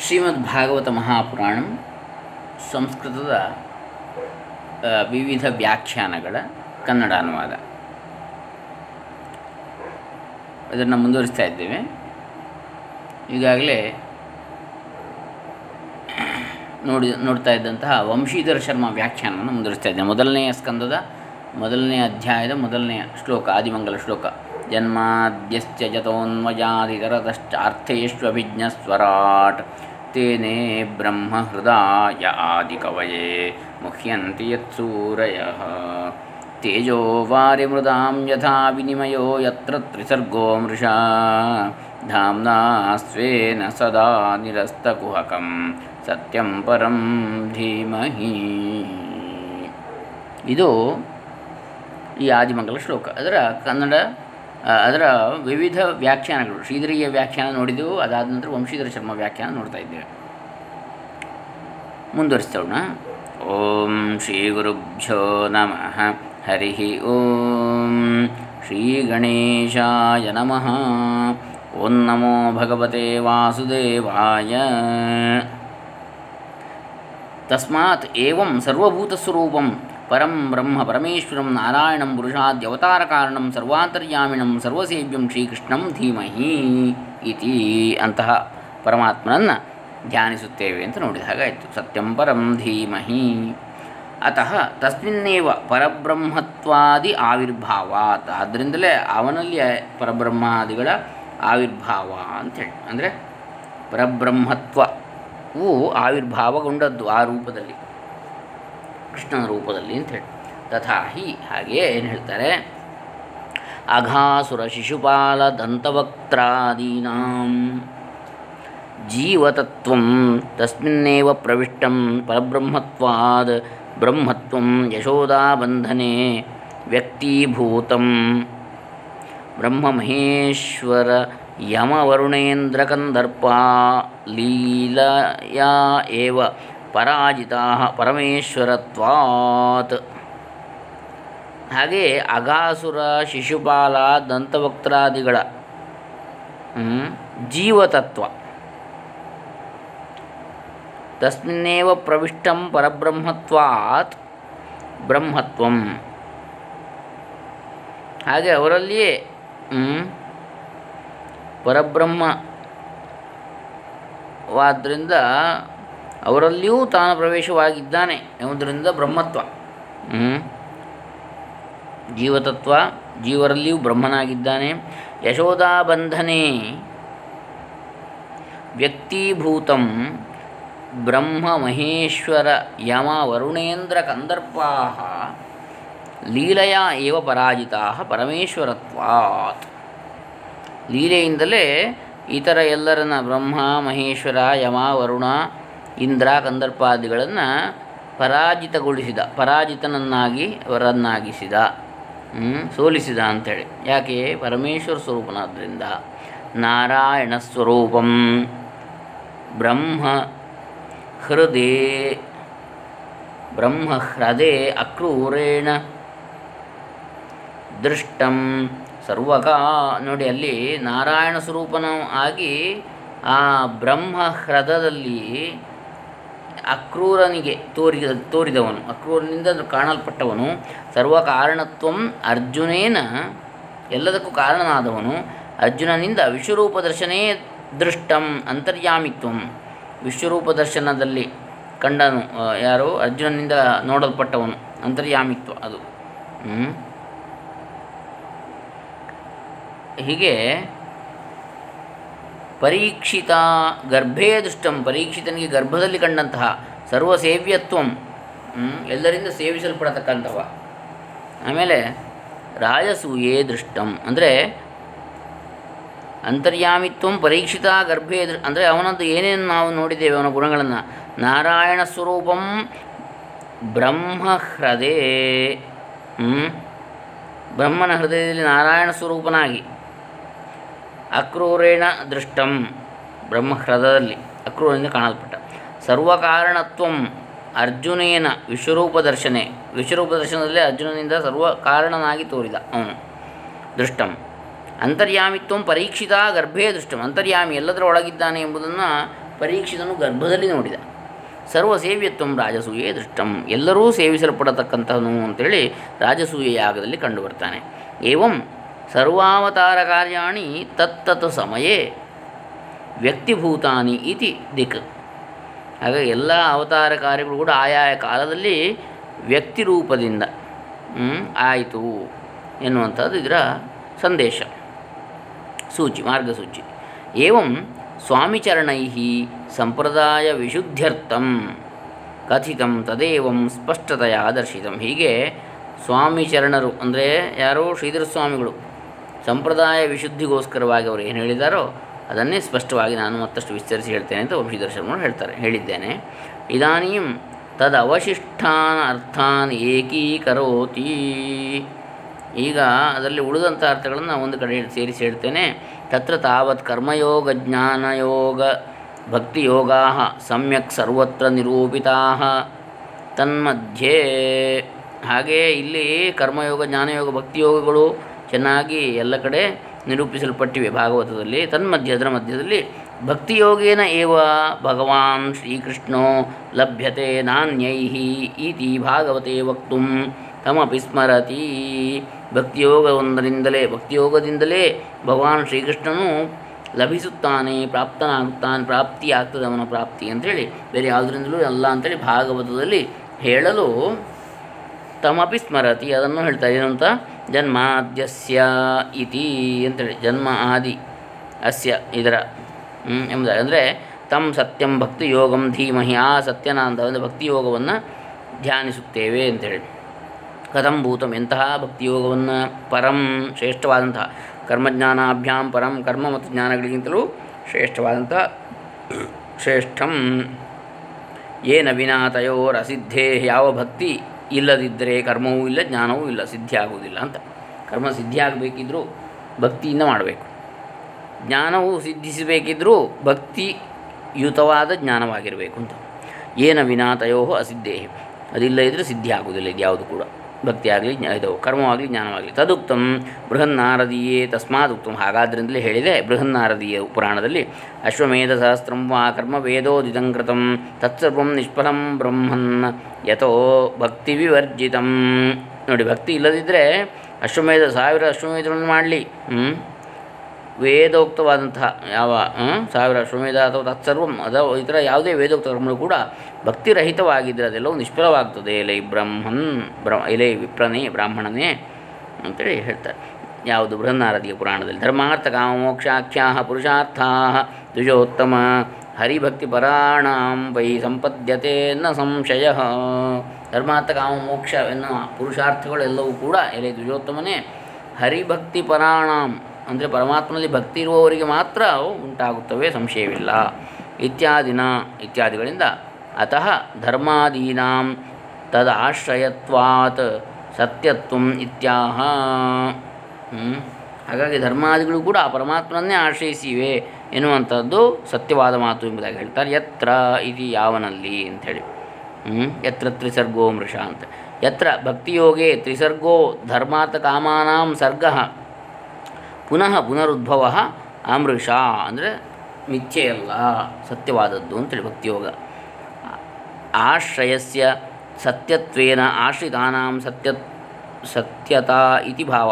ಶ್ರೀಮದ್ ಭಾಗವತ ಮಹಾಪುರಾಣ ಸಂಸ್ಕೃತದ ವಿವಿಧ ವ್ಯಾಖ್ಯಾನಗಳ ಕನ್ನಡ ಅನುವಾದ. ಅದನ್ನು ಮುಂದುವರಿಸ್ತಾ ಇದ್ದೇವೆ. ಈಗಾಗಲೇ ನೋಡಿ, ನೋಡ್ತಾ ಇದ್ದಂತಹ ವಂಶೀಧರ ಶರ್ಮ ವ್ಯಾಖ್ಯಾನವನ್ನು ಮುಂದುವರಿಸ್ತಾ ಇದ್ದೇವೆ. ಮೊದಲನೆಯ ಸ್ಕಂದದ, ಮೊದಲನೆಯ ಅಧ್ಯಾಯದ, ಮೊದಲನೆಯ ಶ್ಲೋಕ, ಆದಿಮಂಗಲ ಶ್ಲೋಕ. ಜತೋನ್ಮಜಾದಿತರತಶ್ಚಾರ್ಥೇಷ್ವಭಿಜ್ಞಸ್ವರಾಟ್ ತೇನೇ ಬ್ರಹ್ಮ ಹೃದಯ ಆದಿಕವಯೇ ಮುಹ್ಯಂತಿ ಯತ್ಸೂರಯ ತೇಜೋ ವಾರಿಮೃದಾಂ ಯಥಾ ವಿನಿಮಯೋ ಯತ್ರ ತ್ರಿಸರ್ಗೋ ಮೃಷಾ ಧಾಮ್ನಾ ಸ್ವೇನ ಸದಾ ನಿರಸ್ತಕುಹಕಂ ಸತ್ಯಂ ಪರಂ ಧೀಮಹಿ ಇದು ಈ ಆದಿಮಂಗಲ ಶ್ಲೋಕ. ಅದರ ವಿವಿಧ ವ್ಯಾಖ್ಯಾನಗಳು. ಶ್ರೀಧರಿಯ ವ್ಯಾಖ್ಯಾನ ನೋಡಿದೆವು ಅದಾದ ನಂತರ ವಂಶೀಧರ ಶರ್ಮ ವ್ಯಾಖ್ಯಾನ ನೋಡ್ತಾ ಇದ್ದೇವೆ. ಮುಂದುವರಿಸ್ತೋಣ ಓಂ ಶ್ರೀ ಗುರುಭ್ಯೋ ನಮಃ. ಹರಿ ಓಂ ಶ್ರೀ ಗಣೇಶಾಯ ನಮಃ. ಓಂ ನಮೋ ಭಗವತೆ ವಾಸುದೇವಾಯ. ತಸ್ಮಾತ್ ಏವಂ ಸರ್ವಭೂತಸ್ವರೂಪಂ ಪರಂ ಬ್ರಹ್ಮ ಪರಮೇಶ್ವರಂ ನಾರಾಯಣಂ ಪುರುಷಾದ್ಯವತಾರಕಾರಣಂ ಸರ್ವಾಂತರ್ಯಾಮಿಣಂ ಸರ್ವಸೇವ್ಯಂ ಶ್ರೀಕೃಷ್ಣಂ ಧೀಮಹಿ ಇತಿ ಅಂತಹ ಪರಮಾತ್ಮನನ್ನು ಧ್ಯಾನಿಸುತ್ತೇವೆ ಅಂತ ನೋಡಿದ ಹಾಗಾಯಿತು ಸತ್ಯಂ ಪರಂ ಧೀಮಹಿ. ಅತಃ ತಸ್ಮಿನ್ನೇವ ಪರಬ್ರಹ್ಮತ್ವಾದಿ ಆವಿರ್ಭಾವಾತ್. ಆದ್ದರಿಂದಲೇ ಅವನಲ್ಲಿ ಪರಬ್ರಹ್ಮಾದಿಗಳ ಆವಿರ್ಭಾವ ಅಂಥೇಳಿ ಅಂದರೆ ಪರಬ್ರಹ್ಮತ್ವವು ಆವಿರ್ಭಾವಗೊಂಡದ್ದು ಆ ರೂಪದಲ್ಲಿ. ಕೃಷ್ಣನ ರೂಪದಲ್ಲಿ ಅಂಥೇಳಿ ತಥಾ ಹಿ ಹಾಗೆಯೇ ಏನು ಹೇಳ್ತಾರೆ? ಅಘಾಸುರ ಶಿಶುಪಾಲ ದಂತವಕ್ತ್ರಾದೀನಾಂ. ಜೀವತತ್ವ ತಸ್ಮಿನ್ನೇವ ಪ್ರವಿಷ್ಟಂ ಪರಬ್ರಹ್ಮತ್ವಾದ ಬ್ರಹ್ಮತ್ವಂ ಯಶೋದಾಬಂಧನೆ ವ್ಯಕ್ತೀಭೂತಂ. ಬ್ರಹ್ಮಮಹೇಶ್ವರ ಮಹೇಶ್ವರ ಲೀಲಯಾ ಏವ ಪರಾಜಿತಾ ಪರಮೇಶ್ವರತ್ವಾತ್. ಹಾಗೆ ಅಗಾಸುರ ಶಿಶುಪಾಲ ದಂತವಕ್ತ್ರಾದಿಗಳ ಜೀವತತ್ವ. ತಸ್ಮಿನ್ನೇವ ಪ್ರವಿಷ್ಟಂ ಪರಬ್ರಹ್ಮತ್ವಾತ್ ಬ್ರಹ್ಮತ್ವಂ. ಹಾಗೆ ಅವರಲ್ಲಿಯೇ ಹ್ಮ್, ಪರಬ್ರಹ್ಮವಾದ್ದರಿಂದ ಅವರಲ್ಲಿಯೂ ತಾನು ಪ್ರವೇಶವಾಗಿದ್ದಾನೆ ಎಂಬುದರಿಂದ ಬ್ರಹ್ಮತ್ವ. ಹ್ಮ್. ಜೀವತತ್ವ ಜೀವರಲ್ಲಿಯೂ ಬ್ರಹ್ಮನಾಗಿದ್ದಾನೆ. ಯಶೋಧಾಬಂಧನೆ ವ್ಯಕ್ತೀಭೂತಂ ಬ್ರಹ್ಮ ಮಹೇಶ್ವರ ಯಮ ವರುಣೇಂದ್ರ ಕಂದರ್ಪಾ ಲೀಲೆಯ ಏವ ಪರಾಜಿತಾ ಪರಮೇಶ್ವರತ್ವಾತ್. ಲೀಲೆಯಿಂದಲೇ ಇತರ ಎಲ್ಲರನ್ನ ಬ್ರಹ್ಮ ಮಹೇಶ್ವರ ಯಮ ವರುಣ ಇಂದ್ರ ಕಂದರ್ಪಾದಿಗಳನ್ನು ಪರಾಜಿತಗೊಳಿಸಿದ, ಪರಾಜಿತನನ್ನಾಗಿ, ಅವರನ್ನಾಗಿಸಿದ ಸೋಲಿಸಿದ ಅಂಥೇಳಿ ಯಾಕೆ? ಪರಮೇಶ್ವರ ಸ್ವರೂಪನಾದ್ದರಿಂದ ನಾರಾಯಣ ಸ್ವರೂಪಂ. ಬ್ರಹ್ಮ ಹೃದಯ ಬ್ರಹ್ಮ ಹೃದಯ ಅಕ್ರೂರೇಣ ದೃಷ್ಟಂ. ಸರ್ವಕ ನೋಡಿ, ಅಲ್ಲಿ ನಾರಾಯಣ ಸ್ವರೂಪನೂ ಆಗಿ ಆ ಬ್ರಹ್ಮ ಹೃದಯದಲ್ಲಿ ಅಕ್ರೂರನಿಗೆ ತೋರಿದ ತೋರಿದವನು. ಅಕ್ರೂರನಿಂದ ಕಾಣಲ್ಪಟ್ಟವನು. ಸರ್ವಕಾರಣತ್ವಂ ಅರ್ಜುನೇನ ಎಲ್ಲದಕ್ಕೂ ಕಾರಣನಾದವನು. ಅರ್ಜುನನಿಂದ ವಿಶ್ವರೂಪ ದರ್ಶನೇ ದೃಷ್ಟಂ ಅಂತರ್ಯಾಮಿತ್ವಂ. ವಿಶ್ವರೂಪ ದರ್ಶನದಲ್ಲಿ ಕಂಡನು ಯಾರು? ಅರ್ಜುನನಿಂದ ನೋಡಲ್ಪಟ್ಟವನು. ಅಂತರ್ಯಾಮಿತ್ವ ಅದು. ಹೀಗೆ ಪರೀಕ್ಷಿತ ಗರ್ಭೇ ದೃಷ್ಟಂ, ಪರೀಕ್ಷಿತನಿಗೆ ಗರ್ಭದಲ್ಲಿ ಕಂಡಂತಹ ಸರ್ವಸೇವ್ಯತ್ವಂ ಸೇವ್ಯತ್ವಂ ಎಲ್ಲರಿಂದ ಸೇವಿಸಲ್ಪಡತಕ್ಕಂಥವ. ಆಮೇಲೆ ರಾಜಸೂಯೇ ದೃಷ್ಟಂ, ಅಂದರೆ ಅಂತರ್ಯಾಮಿತ್ವಂ, ಪರೀಕ್ಷಿತ ಗರ್ಭೇ ದೃ, ಅಂದರೆ ಅವನದ್ದು ಏನೇನು ನಾವು ನೋಡಿದ್ದೇವೆ, ಅವನ ಗುಣಗಳನ್ನು. ನಾರಾಯಣ ಸ್ವರೂಪಂ ಬ್ರಹ್ಮ ಹೃದಯ ಬ್ರಹ್ಮನ ಹೃದಯದಲ್ಲಿ ನಾರಾಯಣ ಸ್ವರೂಪನಾಗಿ. ಅಕ್ರೂರೇಣ ದೃಷ್ಟಂ ಬ್ರಹ್ಮಹ್ರದದಲ್ಲಿ ಅಕ್ರೂರನಿಂದ ಕಾಣಲ್ಪಟ್ಟ. ಸರ್ವಕಾರಣತ್ವ ಅರ್ಜುನೇನ ವಿಶ್ವರೂಪ ದರ್ಶನೆ ವಿಶ್ವರೂಪ ದರ್ಶನದಲ್ಲಿ ಅರ್ಜುನನಿಂದ ಸರ್ವ ಕಾರಣನಾಗಿ ತೋರಿದ ಅವನು. ದೃಷ್ಟಂ. ಅಂತರ್ಯಾಮಿತ್ವಂ ಪರೀಕ್ಷಿತ ಗರ್ಭೇ ದೃಷ್ಟಂ. ಅಂತರ್ಯಾಮಿ ಎಲ್ಲದರ ಒಳಗಿದ್ದಾನೆ ಎಂಬುದನ್ನು ಪರೀಕ್ಷಿತನು ಗರ್ಭದಲ್ಲಿ ನೋಡಿದ. ಸರ್ವ ಸೇವ್ಯತ್ವ ರಾಜಸೂಯೇ ದೃಷ್ಟಂ. ಎಲ್ಲರೂ ಸೇವಿಸಲ್ಪಡತಕ್ಕಂಥವನು ಅಂತೇಳಿ ರಾಜಸೂಯ ಯಾಗದಲ್ಲಿ ಕಂಡುಬರ್ತಾನೆ ಏವಂ ಸರ್ವಾವತಾರ ಕಾರ್ಯಾಣಿ ತತ್ತತ್ ಸಮಯೇ ವ್ಯಕ್ತಿಭೂತಾನಿ ಇತಿ ದಿಕ್. ಹಾಗಾಗಿ ಎಲ್ಲ ಅವತಾರ ಕಾರ್ಯಗಳು ಕೂಡ ಆಯಾಯ ಕಾಲದಲ್ಲಿ ವ್ಯಕ್ತಿ ರೂಪದಿಂದ ಆಯಿತು ಎನ್ನುವಂಥದ್ದು ಇದರ ಸಂದೇಶ. ಸೂಚಿ, ಮಾರ್ಗಸೂಚಿ. ಏವಂ ಸ್ವಾಮಿಚರಣೈ ಸಂಪ್ರದಾಯ ವಿಶುದ್ಧ್ಯರ್ಥಂ ಕಥಿತಂ ತದೇವಂ ಸ್ಪಷ್ಟತೆಯ ಆದರ್ಶಿತಂ. ಹೀಗೆ ಸ್ವಾಮಿಚರಣರು ಅಂದರೆ ಯಾರೋ? ಶ್ರೀಧರ ಸ್ವಾಮಿಗಳು ಸಂಪ್ರದಾಯ ವಿಶುದ್ಧಿಗೋಸ್ಕರವಾಗಿ ಅವರು ಏನು ಹೇಳಿದಾರೋ ಅದನ್ನೇ ಸ್ಪಷ್ಟವಾಗಿ ನಾನು ಮತ್ತಷ್ಟು ವಿಸ್ತರಿಸಿ ಹೇಳ್ತೇನೆ ಅಂತ ವಂಶೀಧರ ಹೇಳ್ತಾರೆ, ಹೇಳಿದ್ದೇನೆ. ತದ ತದವಶಿಷ್ಟಾನ್ ಅರ್ಥಾನ್ ಏಕೀಕರೋತಿ. ಈಗ ಅದರಲ್ಲಿ ಉಳಿದಂಥ ಅರ್ಥಗಳನ್ನು ಒಂದು ಕಡೆ ಸೇರಿಸಿ ಹೇಳ್ತೇನೆ. ತತ್ರ ತಾವತ್ ಕರ್ಮಯೋಗ ಜ್ಞಾನಯೋಗ ಭಕ್ತಿಯೋಗಾ ಸಮ್ಯಕ್ ಸರ್ವತ್ರ ನಿರೂಪಿತಾ ತನ್ಮಧ್ಯೆ. ಹಾಗೆ ಇಲ್ಲಿ ಕರ್ಮಯೋಗ, ಜ್ಞಾನಯೋಗ, ಭಕ್ತಿಯೋಗಗಳು ಚೆನ್ನಾಗಿ ಎಲ್ಲ ಕಡೆ ನಿರೂಪಿಸಲ್ಪಟ್ಟಿವೆ ಭಾಗವತದಲ್ಲಿ. ತನ್ಮಧ್ಯೆ ಅದರ ಮಧ್ಯದಲ್ಲಿ ಭಕ್ತಿಯೋಗೇನ ಏವ ಭಗವಾನ್ ಶ್ರೀಕೃಷ್ಣೋ ಲಭ್ಯತೆ ನಾಣ್ಯೈ ಇತಿ ಭಾಗವತೆ ವಕ್ತು ತಮಪಿ ಸ್ಮರತಿ. ಭಕ್ತಿಯೋಗವೊಂದರಿಂದಲೇ, ಭಕ್ತಿಯೋಗದಿಂದಲೇ ಭಗವಾನ್ ಶ್ರೀಕೃಷ್ಣನು ಲಭಿಸುತ್ತಾನೆ, ಪ್ರಾಪ್ತನಾಗುತ್ತಾನೆ ಪ್ರಾಪ್ತಿ ಆಗ್ತದೆ ಅವನ ಪ್ರಾಪ್ತಿ ಅಂಥೇಳಿ ಬೇರೆ ಯಾವುದರಿಂದಲೂ ಅಲ್ಲ ಅಂಥೇಳಿ ಭಾಗವತದಲ್ಲಿ ಹೇಳಲು ತಮಪಿ ಸ್ಮರತಿ, ಅದನ್ನು ಹೇಳ್ತಾರೆ ಏನಂತ ಜನ್ಮಾದ್ಯಸ್ಯ ಇತಿ ಅಂತೇಳಿ, ಜನ್ಮ ಆದಿ, ಅಸ್ಯ ಇದರ ಎಂಬುದಾಗಿ. ಅಂದರೆ ತಮ್ಮ ಸತ್ಯಂ ಭಕ್ತಿ ಯೋಗಂ ಧೀಮಹಿ, ಆ ಸತ್ಯನಾಂದ ಒಂದು ಭಕ್ತಿ ಯೋಗವನ್ನು ಧ್ಯಾನಿಸುತ್ತೇವೆ ಅಂತೇಳಿ. ಕಥಂ ಭೂತಂ, ಎಂತಹ ಭಕ್ತಿಯೋಗವನ್ನು ಪರಂ ಶ್ರೇಷ್ಠವಾದಂತಹ, ಕರ್ಮಜ್ಞಾನಾಭ್ಯಾಂ ಪರಂ ಕರ್ಮ ಮತ್ತು ಜ್ಞಾನಗಳಿಗಿಂತಲೂ ಶ್ರೇಷ್ಠವಾದಂಥ ಶ್ರೇಷ್ಠಂ. ಏನ ವಿನಾ ತಯೋರಸಿದ್ಧೇ ಯಾವ ಭಕ್ತಿ ಇಲ್ಲದಿದ್ದರೆ ಕರ್ಮವೂ ಇಲ್ಲ, ಜ್ಞಾನವೂ ಇಲ್ಲ, ಸಿದ್ಧಿ ಆಗುವುದಿಲ್ಲ ಅಂತ. ಕರ್ಮ ಸಿದ್ಧಿ ಆಗಬೇಕಿದ್ರೂ ಭಕ್ತಿಯಿಂದ ಮಾಡಬೇಕು. ಜ್ಞಾನವು ಸಿದ್ಧಿಸಬೇಕಿದ್ದರೂ ಭಕ್ತಿಯುತವಾದ ಜ್ಞಾನವಾಗಿರಬೇಕು ಅಂತ. ಏನ ವಿನಾ ತಯೋ ಅಸಿದ್ಧೇ ಅದಿಲ್ಲ ಇದ್ದರೆ ಸಿದ್ಧಿ ಆಗುವುದಿಲ್ಲ ಇದು ಯಾವುದು ಕೂಡ. ಭಕ್ತಿ ಆಗಲಿ ಇದು ಕರ್ಮವಾಗಲಿ, ಜ್ಞಾನವಾಗಲಿ. ತದುಕ್ತಂ ಬೃಹನ್ನಾರದೀಯೇ ತಸ್ಮಾತ್ ಉಕ್ತಂ. ಹಾಗಾದ್ರಿಂದಲೇ ಹೇಳಿದೆ, ಬೃಹನ್ನಾರದೀಯ ಪುರಾಣದಲ್ಲಿ ಅಶ್ವಮೇಧ ಸಹಸ್ರಂ ವಾ ಕರ್ಮ ವೇದೋದಿತಂಕೃತಂ ತತ್ಸರ್ವಂ ನಿಷ್ಫಲಂ ಬ್ರಹ್ಮನ್ ಯಥೋ ಭಕ್ತಿ ವಿವರ್ಜಿತಂ ನೋಡಿ, ಭಕ್ತಿ ಇಲ್ಲದಿದ್ದರೆ ಅಶ್ವಮೇಧ, ಸಾವಿರ ಅಶ್ವಮೇಧಗಳನ್ನು ಮಾಡಲಿ. ವೇದೋಕ್ತವಾದಂತಹ ಯಾವ ಸಾವಿರ ಅಶ್ವಮೇಧ ಅಥವಾ ತತ್ಸರ್ವಂ ಅದ ಇತರ ಯಾವುದೇ ವೇದೋಕ್ತ ಕರ್ಮಗಳು ಕೂಡ ಭಕ್ತಿರಹಿತವಾಗಿದ್ದರೆ ಅದೆಲ್ಲವೂ ನಿಷ್ಫಲವಾಗ್ತದೆ. ಎಲೆ ಬ್ರಹ್ಮನ್, ಬ್ರ, ಎಲೆ ವಿಪ್ರನೇ ಬ್ರಾಹ್ಮಣನೇ ಅಂತೇಳಿ ಹೇಳ್ತಾರೆ. ಯಾವುದು ಬೃಹನ್ನಾರದಿಯ ಪುರಾಣದಲ್ಲಿ. ಧರ್ಮಾರ್ಥ ಕಾಮ ಮೋಕ್ಷಾಖ್ಯಾ ಪುರುಷಾರ್ಥ ದ್ವಿಜೋತ್ತಮ ಹರಿಭಕ್ತಿ ಪರಾಣಾಂ ವೈ ಸಂಪದ್ಯತೆ ನ ಸಂಶಯ. ಧರ್ಮಾರ್ಥ ಕಾಮ ಮೋಕ್ಷ ಎನ್ನುವ ಪುರುಷಾರ್ಥಗಳೆಲ್ಲವೂ ಕೂಡ ಎಲೆ ದ್ವಿಜೋತ್ತಮನೇ ಹರಿಭಕ್ತಿ ಪರಾಣಾಂ ಅಂದರೆ ಪರಮಾತ್ಮನಲ್ಲಿ ಭಕ್ತಿ ಇರುವವರಿಗೆ ಮಾತ್ರ ಅವು ಉಂಟಾಗುತ್ತವೆ, ಸಂಶಯವಿಲ್ಲ. ಇತ್ಯಾದಿನ, ಇತ್ಯಾದಿಗಳಿಂದ ಅತಃ ಧರ್ಮಾದೀನಾಂ ತದಾಶ್ರಯತ್ವಾತ್ ಸತ್ಯತ್ವಂ ಇತ್ಯಾಹ ಹಾಗಾಗಿ ಧರ್ಮಾದಿಗಳು ಕೂಡ ಆ ಪರಮಾತ್ಮನನ್ನೇ ಆಶ್ರಯಿಸಿವೆ ಎನ್ನುವಂಥದ್ದು ಸತ್ಯವಾದ ಮಾತು ಎಂಬುದಾಗಿ ಹೇಳ್ತಾರೆ. ಯತ್ರ ಇದು ಯಾವನಲ್ಲಿ ಅಂಥೇಳಿ? ಯತ್ರ ತ್ರಿಸರ್ಗೋ ಮೃಷ ಅಂತ. ಯತ್ರ ಭಕ್ತಿಯೋಗೇ ತ್ರಿಸರ್ಗೋ ಧರ್ಮಾರ್ಥ ಕಾಮಾನಾಂ ಸರ್ಗ ಪುನಃ ಪುನರುದ್ಭವ ಅಮೃಷ. ಅಂದರೆ ಮಿಥ್ಯೆಯಲ್ಲ ಸತ್ಯವಾದದ್ದು ಅಂತೇಳಿ ಭಕ್ತಿಯೋಗ. ಆಶ್ರಯಸ್ಯ ಸತ್ಯತ್ವೇನ ಆಶ್ರಿತಾನಾಂ ಸತ್ಯ ಸತ್ಯತಾ ಇತಿ ಭಾವ.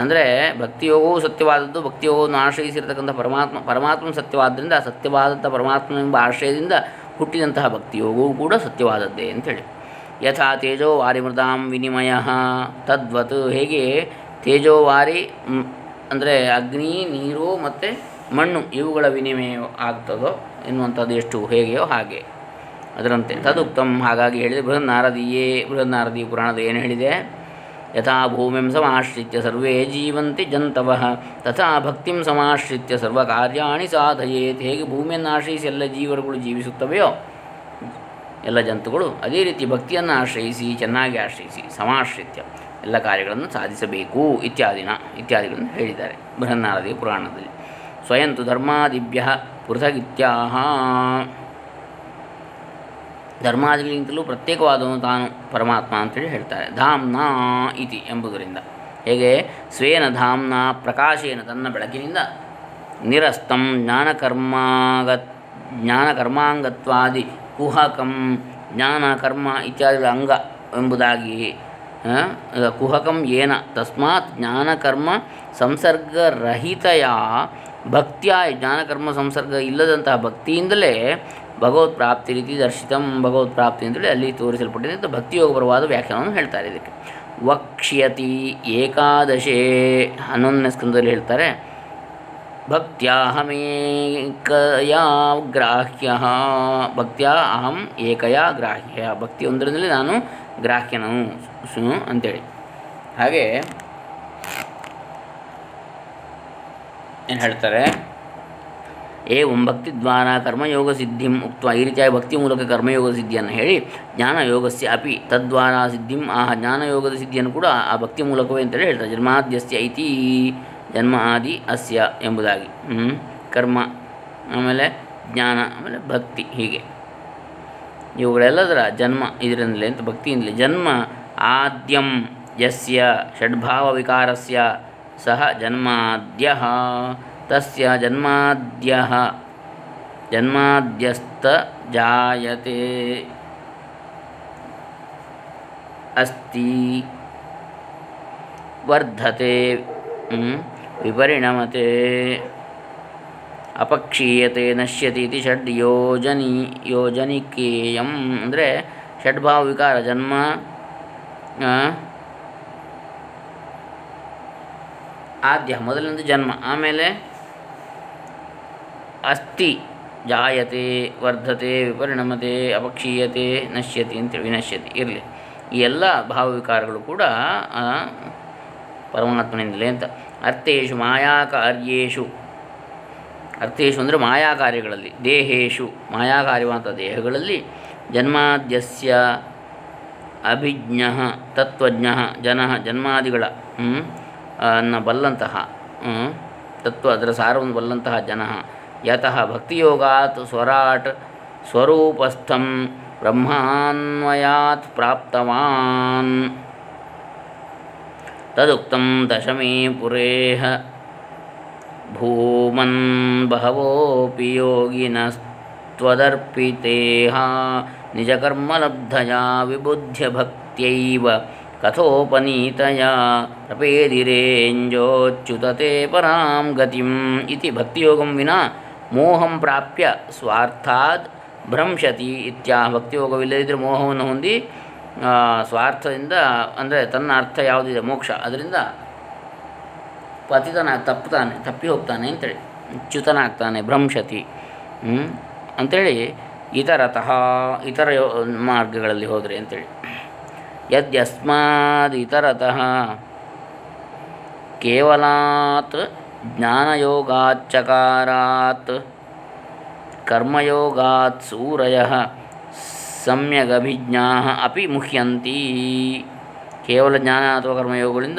ಅಂದರೆ ಭಕ್ತಿಯೋಗವು ಸತ್ಯವಾದದ್ದು, ಭಕ್ತಿಯೋಗವನ್ನು ಆಶ್ರಯಿಸಿರ್ತಕ್ಕಂಥ ಪರಮಾತ್ಮ ಪರಮಾತ್ಮ ಸತ್ಯವಾದ್ದರಿಂದ ಸತ್ಯವಾದಂಥ ಪರಮಾತ್ಮನೆಂಬ ಆಶ್ರಯದಿಂದ ಹುಟ್ಟಿದಂತಹ ಭಕ್ತಿಯೋಗವು ಕೂಡ ಸತ್ಯವಾದದ್ದೇ ಅಂತೇಳಿ ಯಥಾ ತೇಜೋ ವಾರಿಮೃತಾಂ ವಿನಿಮಯ. ತದ್ವತ್ ಹೇಗೆ? ತೇಜೋವಾರಿ ಅಂದರೆ ಅಗ್ನಿ, ನೀರು ಮತ್ತು ಮಣ್ಣು ಇವುಗಳ ವಿನಿಮಯ ಆಗ್ತದೋ ಎನ್ನುವಂಥದ್ದು ಎಷ್ಟು ಹೇಗೆಯೋ ಹಾಗೆ. ಅದರಂತೆ ತದುಕ್ತಂ ಹಾಗಾಗಿ ಹೇಳಿದೆ, ಬೃಹನ್ನಾರದೀಯೇ, ಬೃಹನ್ನಾರದೀಯ ಪುರಾಣದ ಏನು ಹೇಳಿದೆ? ಯಥಾ ಭೂಮಿಂ ಸಮಾಶ್ರಿತ್ಯ ಸರ್ವೇ ಜೀವಂತಿ ಜಂತವಃ, ತಥಾ ಭಕ್ತಿಂ ಸಮಾಶ್ರಿತ್ಯ ಸರ್ವ ಕಾರ್ಯಾಣಿ ಸಾಧಯೇತ್. ಹೇಗೆ ಭೂಮಿಯನ್ನು ಆಶ್ರಯಿಸಿ ಎಲ್ಲ ಜೀವರುಗಳು ಜೀವಿಸುತ್ತವೆಯೋ, ಎಲ್ಲ ಜಂತುಗಳು ಅದೇ ರೀತಿ ಭಕ್ತಿಯನ್ನು ಆಶ್ರಯಿಸಿ, ಚೆನ್ನಾಗಿ ಆಶ್ರಯಿಸಿ, ಸಮಾಶ್ರಿತ್ಯ ಎಲ್ಲ ಕಾರ್ಯಗಳನ್ನು ಸಾಧಿಸಬೇಕು ಇತ್ಯಾದಿನ ಇತ್ಯಾದಿಗಳನ್ನು ಹೇಳಿದ್ದಾರೆ ಬೃಹನ್ನಾರದಿ ಪುರಾಣದಲ್ಲಿ. ಸ್ವಯಂತು ಧರ್ಮಾದಿಭ್ಯ ಪೃಥಗಿತ್ಯಾಹ. ಧರ್ಮಾದಿಗಳಿಗಿಂತಲೂ ಪ್ರತ್ಯೇಕವಾದವನು ತಾನು ಪರಮಾತ್ಮ ಅಂತೇಳಿ ಹೇಳ್ತಾರೆ. ಧಾಮ್ನ ಇತಿ ಎಂಬುದರಿಂದ. ಹೇಗೆ? ಸ್ವೇನ ಧಾಮ್ನ ಪ್ರಕಾಶೇನ ತನ್ನ ಬೆಳಕಿನಿಂದ. ನಿರಸ್ತಂ ಜ್ಞಾನಕರ್ಮಾಗ ಜ್ಞಾನಕರ್ಮಾಂಗತ್ವಾದಿ, ಕುಹಕಂ ಜ್ಞಾನ ಕರ್ಮ ಇತ್ಯಾದಿಗಳ ಅಂಗ ಎಂಬುದಾಗಿ ಕುಹಕಂ ಏನ, ತಸ್ಮಾತ್ ಜ್ಞಾನಕರ್ಮ ಸಂಸರ್ಗರಹಿತೆಯ ಭಕ್ತಿಯ ಜ್ಞಾನಕರ್ಮ ಸಂಸರ್ಗ ಇಲ್ಲದಂತಹ ಭಕ್ತಿಯಿಂದಲೇ ಭಗವತ್ ಪ್ರಾಪ್ತಿ ರೀತಿ ದರ್ಶಿತಂ ಭಗವತ್ ಪ್ರಾಪ್ತಿ ಅಂತೇಳಿ ಅಲ್ಲಿ ತೋರಿಸಲ್ಪಟ್ಟಿದೆ ಅಂತ ಭಕ್ತಿಯೋಗಪರವಾದ ವ್ಯಾಖ್ಯಾನವನ್ನು ಹೇಳ್ತಾರೆ ಇದಕ್ಕೆ. ವಕ್ಷ್ಯತಿ ಏಕಾದಶೇ ಹನ್ನೊಂದನೇ ಸ್ಕಂದದಲ್ಲಿ ಹೇಳ್ತಾರೆ. ಭಕ್ತ್ಯಾಹಮೇಕಯಾ ಗ್ರಾಹ್ಯ. ಭಕ್ತಿಯ ಅಹಂ ಏಕಯಾ ಗ್ರಾಹ್ಯ. ಭಕ್ತಿ ಒಂದರಿಂದಲೇ ನಾನು ಗ್ರಾಹ್ಯನು ಸು ಅಂತೇಳಿ. ಹಾಗೆ ಏನು ಹೇಳ್ತಾರೆ? ಏವಂ ಭಕ್ತಿ ದ್ವಾರ ಕರ್ಮಯೋಗ ಸಿದ್ಧಿಂ ಉಕ್ತ ಈ ರೀತಿಯಾಗಿ ಭಕ್ತಿ ಮೂಲಕ ಕರ್ಮಯೋಗ ಸಿದ್ಧಿಯನ್ನು ಹೇಳಿ ಜ್ಞಾನಯೋಗಸ್ಯ ಅಪಿ ತದ್ವಾರ ಸಿದ್ಧಿಂ, ಆ ಜ್ಞಾನಯೋಗದ ಸಿದ್ಧಿಯನ್ನು ಕೂಡ ಆ ಭಕ್ತಿ ಮೂಲಕವೇ ಅಂತೇಳಿ ಹೇಳ್ತಾರೆ. ಜನ್ಮಾದ್ಯಸ್ಯ ಐತಿ ಜನ್ಮ ಆದಿ ಅಸ್ಯ ಎಂಬುದಾಗಿ. ಕರ್ಮ, ಆಮೇಲೆ ಜ್ಞಾನ, ಆಮೇಲೆ ಭಕ್ತಿ ಹೀಗೆ. ಇವುಗಳೆಲ್ಲದರ ಜನ್ಮ ಇದರಿಂದಲೇ ಅಂತ ಭಕ್ತಿಯಿಂದಲೇ ಜನ್ಮ ಆದ್ಯಂ ಯಸ್ಯ ಷಡ್ಭಾವ ವಿಕಾರಸ್ಯ ಸಹ ಜನ್ಮಾದ್ಯ ತಸ್ಯ ಜನ್ಮಾದ್ಯ ಜನ್ಮಾದ್ಯಸ್ತ ಜಾಯತೆ ಅಸ್ತಿ ವರ್ಧತೆ ಹ್ಮ್? ವಿಪರಿಣಮತೆ ಅಪಕ್ಷೀಯತೆ ನಶ್ಯತಿ ಇತಿ ಷಡ್ ಯೋಜನಿ ಯೋಜನಿಕೇಯಂ ಅಂದರೆ ಷಡ್ಭಾವ ವಿಕಾರ ಜನ್ಮ ಆ, ಆದ್ಯ, ಮೊದಲಿನದು ಜನ್ಮ. ಆಮೇಲೆ ಅಸ್ಥಿ, ಜಾಯತೆ, ವರ್ಧತೆ, ವಿಪರಿಣಮತೆ, ಅಪಕ್ಷೀಯತೆ, ನಶ್ಯತಿ ಅಂತೇಳಿ ವಿನಶ್ಯತಿ ಇರಲಿ. ಈ ಎಲ್ಲ ಭಾವವಿಕಾರಗಳು ಕೂಡ ಪರಮಾತ್ಮನಿಂದಲೇ ಅಂತ. ಅರ್ಥೇಶು ಮಾಯಾಕಾರ್ಯೇಷು ಅರ್ಥೇಶು ಅಂದರೆ ಮಾಯಾ ಕಾರ್ಯಗಳಲ್ಲಿ ದೇಹೇಶು ಮಾಯಾಕಾರ್ಯವಾದ ದೇಹಗಳಲ್ಲಿ ಜನ್ಮಾದ್ಯಸ್ಯ ಅಭಿಜ್ಞ ತತ್ವಜ್ಞ ಜನ ಜನ್ಮಾದಿಗಳ ಅನ್ನ ಬಲ್ಲಂತಹ ಹ್ಮ್, ತತ್ವ ಅದರ ಸಾರವನ್ನು ಬಲ್ಲಂತಹ ಜನ ಯತಃ ಭಕ್ತಿಯೋಗಾತ್ ಸ್ವರಾಟ್ ಸ್ವರೂಪಸ್ಥಂ ಬ್ರಹ್ಮಾನ್ವಯಾತ್ ಪ್ರಾಪ್ತವಾನ್ ತದುಕ್ತಂ ದಶಮೇ ಪುರೇಹ ಭೂಮನ್ ಬಹವೋಪಿ ಯೋಗಿನಸ್ತ್ವದರ್ಪಿತೇಹ ನಿಜಕರ್ಮಲಬ್ಧಯಾ ವಿಬುದ್ಧ್ಯ ಭಕ್ತ್ಯೈವ ಕಥೋಪನೀತಯ ಪ್ರಪೇದಿರೇಂಜೋಚ್ಯುತತೆ ಪರಾಂ ಗತಿಂ ಇತಿ ಭಕ್ತಿಯೋಗಂ ವಿನಾ ಮೋಹಂ ಪ್ರಾಪ್ಯ ಸ್ವಾರ್ಥಾದ್ ಭ್ರಂಶತಿ ಇತ್ಯಾಹ ಭಕ್ತಿಯೋಗವಿಲ್ಲದಿದ್ದರೆ ಮೋಹವನ್ನು ಹೊಂದಿ ಸ್ವಾರ್ಥದಿಂದ, ಅಂದರೆ ತನ್ನ ಅರ್ಥ ಯಾವುದಿದೆ ಮೋಕ್ಷ, ಅದರಿಂದ ಪತಿತನ ತಪ್ಪುತ್ತಾನೆ, ತಪ್ಪಿ ಹೋಗ್ತಾನೆ ಅಂತೇಳಿ, ಚ್ಯುತನಾಗ್ತಾನೆ, ಭ್ರಂಶತಿ? ಅಂಥೇಳಿ ಇತರತಃ, ಇತರ ಮಾರ್ಗಗಳಲ್ಲಿ ಹೋದರೆ ಅಂತೇಳಿ ಯದ್ಯಸ್ಮಾದ್ ಇತರತಃ ಕೇವಲಾತ್ ಜ್ಞಾನಯೋಗಾಚ್ಚಕಾರಾತ್. ಕರ್ಮಯೋಗಾತ್ ಸೂರಯ ಸಮ್ಯಗಭಿಜ್ಞಾ ಅಪಿ ಮುಹ್ಯಂತಿ. ಕೇವಲ ಜ್ಞಾನ ಅಥವಾ ಕರ್ಮಯೋಗಗಳಿಂದ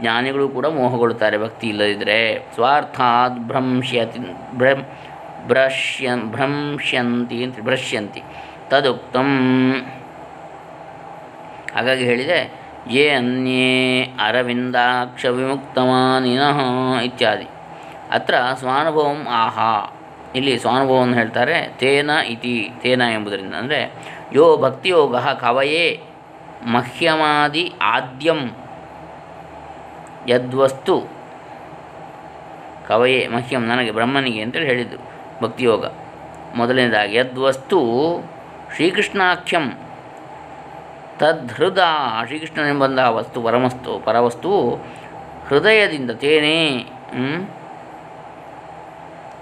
ಜ್ಞಾನಿಗಳು ಕೂಡ ಮೋಹಗೊಳ್ಳುತ್ತಾರೆ ಭಕ್ತಿ ಇಲ್ಲದಿದ್ದರೆ ಸ್ವಾರ್ಥಾತ್ ಭ್ರಂಶ್ಯತಿ ಭ್ರಂ ಭ್ರಶ್ಯ ಭ್ರಂಶ್ಯಂತಿ ಅಂತ ಭ್ರಶ್ಯಂತಿ. ತದುಕ್ತಂ. ಹಾಗಾಗಿ ಹೇಳಿದೆ, ಯೇ ಅನ್ಯೇ ಅರವಿಂದಾಕ್ಷ ವಿಮುಕ್ತಮಾನಿನಃ ಇತ್ಯಾದಿ. ಅತ್ರ ಸ್ವಾನುಭವಂ ಆಹಾ. ಇಲ್ಲಿ ಸ್ವಾನುಭವವನ್ನು ಹೇಳ್ತಾರೆ, ತೇನ ಇತಿ, ತೇನ ಎಂಬುದರಿಂದ. ಅಂದರೆ, ಯೋ ಭಕ್ತಿಯೋಗ ಕವಯೇ ಮಹ್ಯಮಾದಿ ಆದ್ಯಂ ಯದ್ವಸ್ತು. ಕವಯೇ ಮಹ್ಯಂ ನನಗೆ ಬ್ರಹ್ಮನಿಗೆ ಅಂತೇಳಿ ಹೇಳಿದ್ದು ಭಕ್ತಿಯೋಗ. ಮೊದಲನೇದಾಗಿ, ಯದ್ವಸ್ತು ಶ್ರೀಕೃಷ್ಣಾಖ್ಯಂ. ತದ್ಹೃದ ಶ್ರೀಕೃಷ್ಣನೆಂಬಂತಹ ವಸ್ತು ಪರಮಸ್ತು ಪರವಸ್ತು ಹೃದಯದಿಂದ ತೇನೇ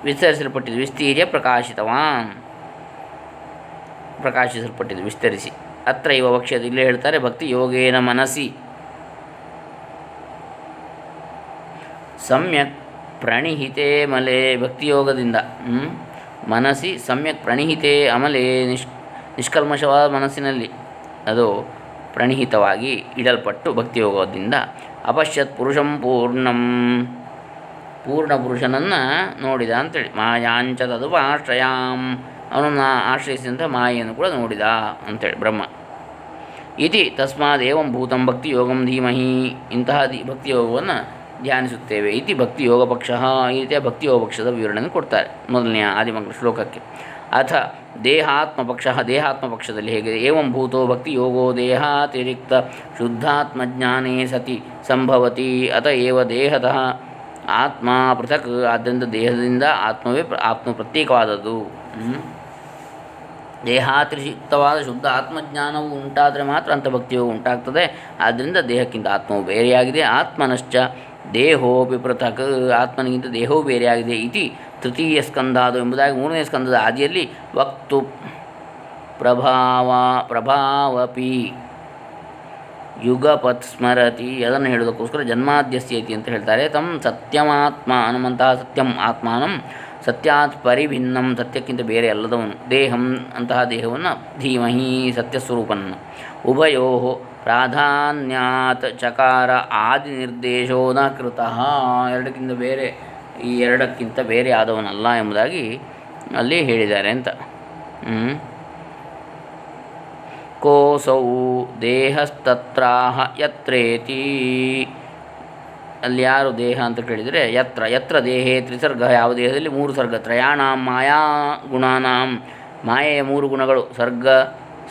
ವಿಸ್ತರಿಸಲ್ಪಟ್ಟಿದೆ ವಿಸ್ತೀರ್ಯ ಪ್ರಕಾಶಿತವಾನ್. ಪ್ರಕಾಶಿಸಲ್ಪಟ್ಟಿದ್ದು, ವಿಸ್ತರಿಸಿ. ಅತ್ರ ಇವ ವಕ್ಷ್ಯದ ಇಲ್ಲೇ ಹೇಳ್ತಾರೆ, ಭಕ್ತಿ ಯೋಗೇನ ಮನಸಿ. ಸಮ್ಯಕ್ ಪ್ರಣಿಹಿತೆ ಮಲೆ ಭಕ್ತಿಯೋಗದಿಂದ ಮನಸಿ ಸಮ್ಯಕ್ ಪ್ರಣಿಹಿತೆ ಅಮಲೆ ನಿಷ್ ನಿಷ್ಕಲ್ಮಶವಾದ ಮನಸ್ಸಿನಲ್ಲಿ. ಅದು ಪ್ರಣಿಹಿತವಾಗಿ ಇಡಲ್ಪಟ್ಟು ಭಕ್ತಿಯೋಗದಿಂದ ಅಪಶ್ಯತ್ ಪುರುಷಂ ಪೂರ್ಣಂ. ಪೂರ್ಣ ಪುರುಷನನ್ನು ನೋಡಿದ ಅಂತೇಳಿ. ಮಾಯಾಂಚ ತದು ಆಶ್ರಯಾಂ ಅವನನ್ನು ಆಶ್ರಯಿಸಿದಂಥ ಮಾಯೆಯನ್ನು ಕೂಡ ನೋಡಿದ ಅಂತೇಳಿ ಬ್ರಹ್ಮ. ಇತಿ ತಸ್ಮಾದೇವಂ ಭೂತಂ ಭಕ್ತಿ ಯೋಗಂ ಧೀಮಹಿ. ಇಂತಹ ದಿ ಭಕ್ತಿಯೋಗವನ್ನು ಧ್ಯಾನಿಸುತ್ತೇವೆ. ಇತಿ ಭಕ್ತಿ ಯೋಗ ಪಕ್ಷ ಈ ರೀತಿಯ ಭಕ್ತಿ ಯೋಗ ಪಕ್ಷದ ವಿವರಣೆಯನ್ನು ಕೊಡ್ತಾರೆ ಮೊದಲನೆಯ ಆದಿಮಂಗಲ ಶ್ಲೋಕಕ್ಕೆ. ಅಥ ದೇಹಾತ್ಮ ಪಕ್ಷ ದೇಹಾತ್ಮ ಪಕ್ಷದಲ್ಲಿ ಹೇಗಿದೆ? ಏವಂ ಭೂತೋ ಭಕ್ತಿ ಯೋಗೋ ದೇಹಾತಿರಿಕ್ತ ಶುದ್ಧಾತ್ಮಜ್ಞಾನೇ ಸತಿ ಸಂಭವತಿ, ಅತ ಏವ ದೇಹತಃ ಆತ್ಮ ಪೃಥಕ್ ಆದ್ದರಿಂದ ದೇಹದಿಂದ ಆತ್ಮವೇ ಆತ್ಮ ಪ್ರತ್ಯೇಕವಾದದ್ದು. ದೇಹಾತಿರಿಕ್ತವಾದ ಶುದ್ಧ ಆತ್ಮಜ್ಞಾನವು ಉಂಟಾದರೆ ಮಾತ್ರ ಅಂಥ ಭಕ್ತಿಯೋಗ ಉಂಟಾಗ್ತದೆ. ಆದ್ದರಿಂದ ದೇಹಕ್ಕಿಂತ ಆತ್ಮವು ಬೇರೆಯಾಗಿದೆ. ಆತ್ಮನಶ್ಚ ದೇಹೋಪಿ ಪೃಥಕ್, ಆತ್ಮನಿಗಿಂತ ದೇಹವು ಬೇರೆಯಾಗಿದೆ ಇತಿ ತೃತೀಯ ಸ್ಕಂದಾದು ಎಂಬುದಾಗಿ ಮೂರನೇ ಸ್ಕಂಧದ ಆದಿಯಲ್ಲಿ ವಕ್ತು ಪ್ರಭಾವ, ಪ್ರಭಾವಪಿ ಯುಗಪತ್ ಸ್ಮರತಿ ಅದನ್ನು ಹೇಳೋದಕ್ಕೋಸ್ಕರ ಜನ್ಮಾದ್ಯಸ್ಯತಿ ಅಂತ ಹೇಳ್ತಾರೆ. ತಮ್ಮ ಸತ್ಯಮಾತ್ಮ ಅನ್ನುವಂತಹ ಸತ್ಯಂ ಆತ್ಮಾನಂ ಸತ್ಯಾತ್ ಪರಿಭಿನ್ನಂ ಸತ್ಯಕ್ಕಿಂತ ಬೇರೆ ಅಲ್ಲದವನು ದೇಹಂ ಅಂತಹ ದೇಹವನ್ನು ಧೀಮಹಿ ಸತ್ಯಸ್ವರೂಪನ್ನು ಉಭಯೋ ಪ್ರಾಧಾನ್ಯಾತ್ ಚಕಾರ ಆದಿ ನಿರ್ದೇಶೋ ನ ಕೃತಃ. ಎರಡಕ್ಕಿಂತ ಬೇರೆ, ಈ ಎರಡಕ್ಕಿಂತ ಬೇರೆ ಆದವನಲ್ಲ ಎಂಬುದಾಗಿ ಅಲ್ಲಿ ಹೇಳಿದ್ದಾರೆ ಅಂತ. ಕೋಸೌ ದೇಹಸ್ತತ್ರಾಹ ಯತ್ರೇತಿ. ಅಲ್ಲಿ ಯಾರು ದೇಹ ಅಂತ ಕೇಳಿದರೆ ಯತ್ರ ಯತ್ರ ದೇಹೇ ತ್ರಿಸರ್ಗ. ಯಾವ ದೇಹದಲ್ಲಿ? ಮೂರು ಸರ್ಗ. ತ್ರಯಾಣಾಂ ಮಾಯಾ ಗುಣಾನಾಂ. ಮಾಯೆಯ ಮೂರು ಗುಣಗಳು. ಸರ್ಗ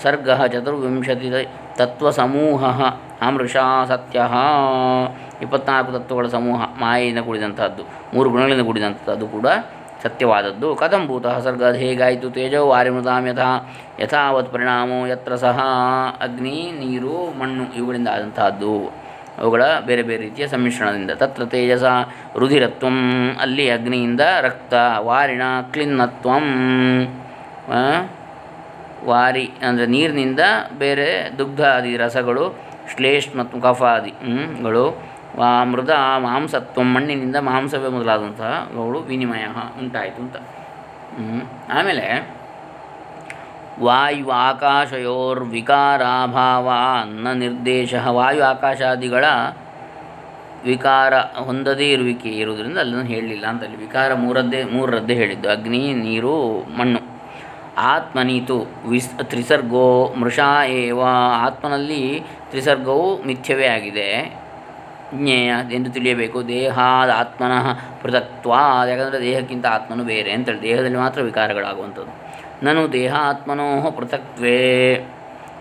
ಸರ್ಗ ಚತುರ್ವಿಂಶತಿ ತತ್ವಸಮೂಹ ಅಮೃಷಾ ಸತ್ಯ. ಇಪ್ಪತ್ನಾಲ್ಕು ತತ್ವಗಳ ಸಮೂಹ ಮಾಯೆಯಿಂದ ಕೂಡಿದಂಥದ್ದು ಮೂರು ಗುಣಗಳಿಂದ ಕೂಡಿದಂಥದ್ದು ಕೂಡ ಸತ್ಯವಾದದ್ದು. ಕಥಂ ಭೂತ ಸರ್ಗ ಹೇಗಾಯಿತು? ತೇಜೋ ವಾರಿಮೃತಾಂ ಯಥಾ ಯಥಾವತ್ ಪರಿಣಾಮೋ ಯತ್ರ ಸಹ. ಅಗ್ನಿ, ನೀರು, ಮಣ್ಣು ಇವುಗಳಿಂದ ಆದಂತಹದ್ದು. ಅವುಗಳ ಬೇರೆ ಬೇರೆ ರೀತಿಯ ಸಮ್ಮಿಶ್ರಣದಿಂದ. ತತ್ರ ತೇಜಸ, ರುಧಿರತ್ವಂ, ಅಲ್ಲಿ ಅಗ್ನಿಯಿಂದ ರಕ್ತ, ವಾರಿಣ, ಕ್ಲಿನ್ನತ್ವಂ. ವಾರಿ, ಅಂದರೆ ನೀರಿನಿಂದ ಬೇರೆ ದುಗ್ಧಾದಿ ರಸಗಳು ಶ್ಲೇಷ್ ಮತ್ತು ಕಫಾದಿ ಗಳು ಮೃದ, ಮಾಂಸತ್ವ, ಮಣ್ಣಿನಿಂದ ಮಾಂಸವೇ ಮೊದಲಾದಂತಹಗಳು ವಿನಿಮಯ ಉಂಟಾಯಿತು ಅಂತ. ಆಮೇಲೆ ವಾಯು ಆಕಾಶಯೋರ್ ಆಕಾಶಯೋರ್ವಿಕಾರಾಭಾವ ಅನ್ನ ನಿರ್ದೇಶ, ವಾಯು ಆಕಾಶಾದಿಗಳ ವಿಕಾರ ಹೊಂದದೇ ಇರುವಿಕೆ ಇರುವುದರಿಂದ ಅಲ್ಲಿ ಹೇಳಲಿಲ್ಲ ಅಂತ ಅಲ್ಲಿ ವಿಕಾರ ಮೂರದ್ದೇ, ಮೂರರದ್ದೇ ಹೇಳಿದ್ದು, ಅಗ್ನಿ, ನೀರು, ಮಣ್ಣು. ಆತ್ಮನೀತು ವಿಸ್ ತ್ರಿಸರ್ಗೋ ಮೃಷಾ ಏವ. ಆತ್ಮನಲ್ಲಿ ತ್ರಿಸರ್ಗವು ಮಿಥ್ಯವೇ ಆಗಿದೆ. ಜ್ಞೇಯ ಎಂದು ತಿಳಿಯಬೇಕು. ದೇಹಾದ ಆತ್ಮನಃ ಪೃಥಕ್ತ್ವ ಯಾಕಂದರೆ ದೇಹಕ್ಕಿಂತ ಆತ್ಮನು ಬೇರೆ ಅಂತೇಳಿ ದೇಹದಲ್ಲಿ ಮಾತ್ರ ವಿಕಾರಗಳಾಗುವಂಥದ್ದು. ನಾನು ದೇಹ ಆತ್ಮನೋ ಪೃಥಕ್ವೇ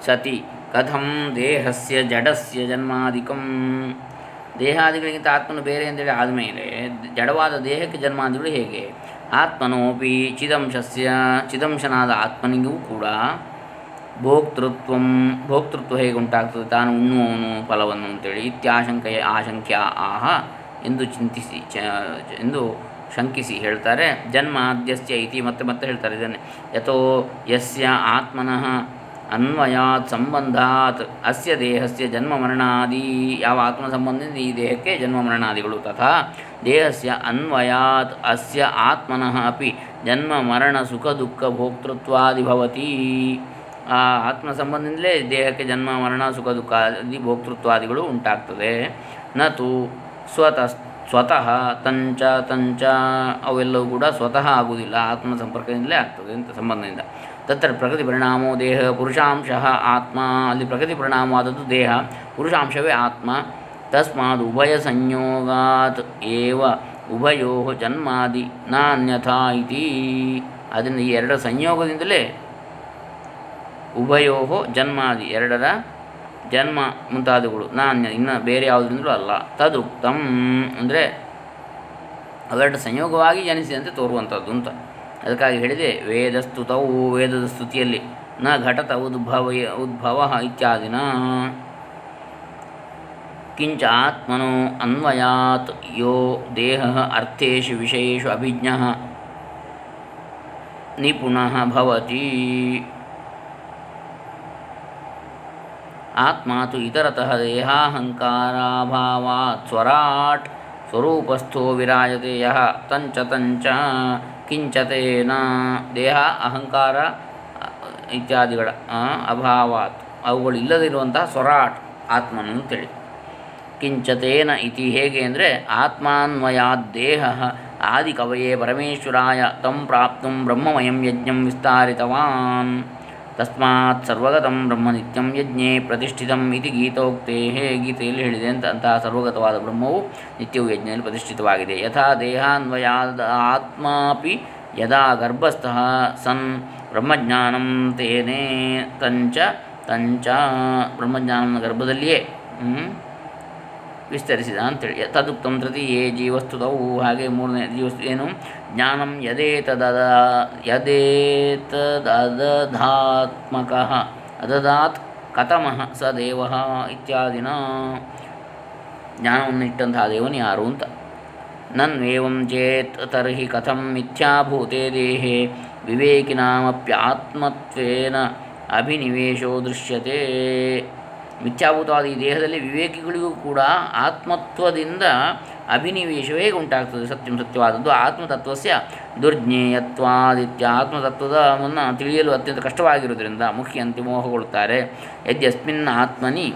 ಸತಿ ಕಥಂ ದೇಹಸ್ಯ ಜಡಸ್ಯ ಜನ್ಮಾದಿಕಂ ದೇಹಾದಿಗಳಿಗಿಂತ ಆತ್ಮನು ಬೇರೆ ಅಂತೇಳಿ ಆದಮೇಲೆ ಜಡವಾದ ದೇಹಕ್ಕೆ ಜನ್ಮಾದಿಗಳು ಹೇಗೆ? ಆತ್ಮನೋಪಿ ಚಿದಂಶಸ್ಯ ಚಿದಂಶನಾದ ಆತ್ಮನಿಗೂ ಕೂಡ ಭೋಕ್ತೃತ್ವ ಭೋಕ್ತೃತ್ವ ಹೇಗೆ ಉಂಟಾಗ್ತದೆ ತಾನು ಉಣ್ಣುವವನು ಫಲವನ್ನು ಅಂತೇಳಿ ಇತ್ಯಾಶಂಕೆಯ ಆಶಂಕ್ಯ ಆಹ ಎಂದು ಚಿಂತಿಸಿ, ಚ, ಎಂದು ಶಂಕಿಸಿ ಹೇಳ್ತಾರೆ. ಜನ್ಮ ಆದ್ಯಸ್ಯ ಇತಿ ಮತ್ತೆ ಮತ್ತೆ ಹೇಳ್ತಾರೆ ಇದನ್ನೇ. ಯಥೋ ಯಸ್ಯ ಆತ್ಮನಃ ಅನ್ವಯಾತ್ ಸಂಬಂಧಾತ್, ಅಸ್ಯ ದೇಹಸ್ಯ ಜನ್ಮ ಮರಣಾದಿ. ಯಾವ ಆತ್ಮ ಸಂಬಂಧದಿಂದ ಈ ದೇಹಕ್ಕೆ ಜನ್ಮ ಮರಣಾದಿಗಳು? ತಥಾ ದೇಹಸ್ಯ ಅನ್ವಯಾತ್, ಅಸ್ಯ ಆತ್ಮನಃ ಅಪಿ ಜನ್ಮ ಮರಣ ಸುಖ ದುಃಖ ಭೋಕ್ತೃತ್ವಾದಿ ಭವತಿ. ಆ ಆತ್ಮ ಸಂಬಂಧದಿಂದಲೇ ದೇಹಕ್ಕೆ ಜನ್ಮ ಮರಣ ಸುಖ ದುಃಖ ಆದಿ ಭೋಕ್ತೃತ್ವಾದಿಗಳು ಉಂಟಾಗ್ತದೆ. ನತು ಸ್ವತಃ ಸ್ವತಃ ತಂಚ ತಂಚ ಅವೆಲ್ಲವೂ ಕೂಡ ಸ್ವತಃ ಆಗುವುದಿಲ್ಲ. ಆತ್ಮ ಸಂಪರ್ಕದಿಂದಲೇ ಆಗ್ತದೆ ಅಂತ ಸಂಬಂಧದಿಂದ. ತತ್ರ ಪ್ರಕೃತಿ ಪರಿಣಾಮೋ ದೇಹ ಪುರುಷಾಂಶ ಆತ್ಮ ಅಲ್ಲಿ ಪ್ರಕೃತಿ ಪರಿಣಾಮವಾದದ್ದು ದೇಹ ಪುರುಷಾಂಶವೇ ಆತ್ಮ ತಸ್ಮಾದ್ ಉಭಯ ಸಂಯೋಗಾತ್ ಏವ ಉಭಯೋ ಜನ್ಮಾದಿ ನಾನ್ಯಥಾ ಇತಿ ಅದರಿಂದ ಈ ಎರಡರ ಸಂಯೋಗದಿಂದಲೇ ಉಭಯೋ ಜನ್ಮಾದಿ ಎರಡರ ಜನ್ಮ ಮುಂತಾದವುಗಳು ನಾನ್ಯ ಇನ್ನು ಬೇರೆ ಯಾವುದರಿಂದಲೂ ಅಲ್ಲ. ತದುಕ್ತಂ ಅಂದರೆ ಅವೆರಡು ಸಂಯೋಗವಾಗಿ ಜನಿಸಿದಂತೆ ತೋರುವಂಥದ್ದು ಅಂತ. ಅದಕ್ಕಾಗಿ ಹೇಳಿದೆ ವೇದಸ್ತುತವು ವೇದದ ಸ್ತುತಿಯಲ್ಲಿ ನ ಘಟತ ಉದ್ಭವ ಉದ್ಭವ ಇತ್ಯಾದಿನ. ಕಿಂಚ ಆತ್ಮನೋ ಅನ್ವಯಾತ್ ಯೋ ದೇಹ ಅರ್ಥೇಶು ವಿಷಯೇಶು ಅಭಿಜ್ಞ ನಿಪುಣಃ ಭವತಿ. ಆತ್ಮ ತು ಇತರತಃ ದೇಹಾಹಂಕಾರಾಭಾವಾತ್ ಸ್ವರಾಟ್ ಸ್ವರೂಪಸ್ಥೋ ವಿರಾಜತೆ ಯಹ ತಂಚ ತಂಚ ಕಿಂಚತೇನ ದೇಹ, ಅಹಂಕಾರ ಇತ್ಯಾದಿಗಳ ಅಭಾವಾತ್. ಅವುಗಳು ಇಲ್ಲದಿರುವಂತಹ ಸ್ವರಾಟ್ ಆತ್ಮನು ಅಂತೇಳಿ. ಕಿಂಚತೇನ ಇತಿ ಹೇಗೆ ಅಂದರೆ ಆತ್ಮಾನ್ವಯಾತ್ ದೇಹ ಆದಿಕವಯೇ ಪರಮೇಶ್ವರಾಯ ತಂ ಪ್ರಾಪ್ತು ಬ್ರಹ್ಮಮಯಂ ಯಜ್ಞಂ ವಿಸ್ತಾರಿತವಾನ್. ತಸ್ಮಾತ್ ಸರ್ವಗತಂ ಬ್ರಹ್ಮ ನಿತ್ಯಂ ಯಜ್ಞೆ ಪ್ರತಿಷ್ಠಿತಂ ಇತಿ ಹೇ ಗೀತೆಯಲ್ಲಿ ಹೇಳಿದೆ ಅಂತ ಅಂತಹ ಸರ್ವಗತವಾದ ಬ್ರಹ್ಮವು ನಿತ್ಯವು ಯಜ್ಞದಲ್ಲಿ ಪ್ರತಿಷ್ಠಿತವಾಗಿದೆ. ಯಥಾ ದೇಹಾನ್ವಯಾದ ಆತ್ಮಾಪಿ ಯದಾ ಗರ್ಭಸ್ಥಃ ಸನ್ ಬ್ರಹ್ಮಜ್ಞಾನಂ ತೇನೇ ತಂಚ ತಂಚ ಬ್ರಹ್ಮಜ್ಞಾನನ ಗರ್ಭದಲ್ಲಿಯೇ. ವಿಸ್ತರಿಸಿದ ಅಂತೇಳಿ. ತದುಕ್ತಂ ತೃತೀಯೇ ಜೀವಸ್ತುತವು ಹಾಗೆ ಮೂರನೇ ಜೀವಸ್ತು ಏನು? ಜ್ಞಾನಂ ಯದೇತದದ ಯದೇತದಧಾತ್ಮಕ ಅದದಾತ್ ಕಥಮಃ ಸ ದೇವ ಇತ್ಯಾದಿನ. ಜ್ಞಾನವನ್ನು ಇಟ್ಟಂತಹ ದೇವನು ಯಾರು ಅಂತ? ನನ್ವೇವಂ ಚೇತ್ ತರ್ಹಿ ಕಥಂ ಮಿಥ್ಯಾಭೂತೆ ದೇಹೆ ವಿವೇಕಿನಾಮಪ್ಯಾತ್ಮತ್ವೇನ ಅಭಿನಿವೇಶೋ ದೃಶ್ಯತೆ. ಮಿಥ್ಯಾಭೂತವಾದ ಈ ದೇಹದಲ್ಲಿ ವಿವೇಕಿಗಳಿಗೂ ಕೂಡ ಆತ್ಮತ್ವದಿಂದ ಅಭಿನಿವೇಶವೇ ಉಂಟಾಗ್ತದೆ ಸತ್ಯಂ ಸತ್ಯವಾದದ್ದು. ಆತ್ಮತತ್ವಸ್ಯ ದುರ್ಜ್ಞೇಯತ್ವಾದಿತ್ಯ. ಮುನ್ನ ತಿಳಿಯಲು ಅತ್ಯಂತ ಕಷ್ಟವಾಗಿರುವುದರಿಂದ ಮುಖ್ಯಂತಿ ಮೋಹಗೊಳ್ಳುತ್ತಾರೆ. ಯದ್ಯಸ್ಮಿನ್ ಆತ್ಮನಿ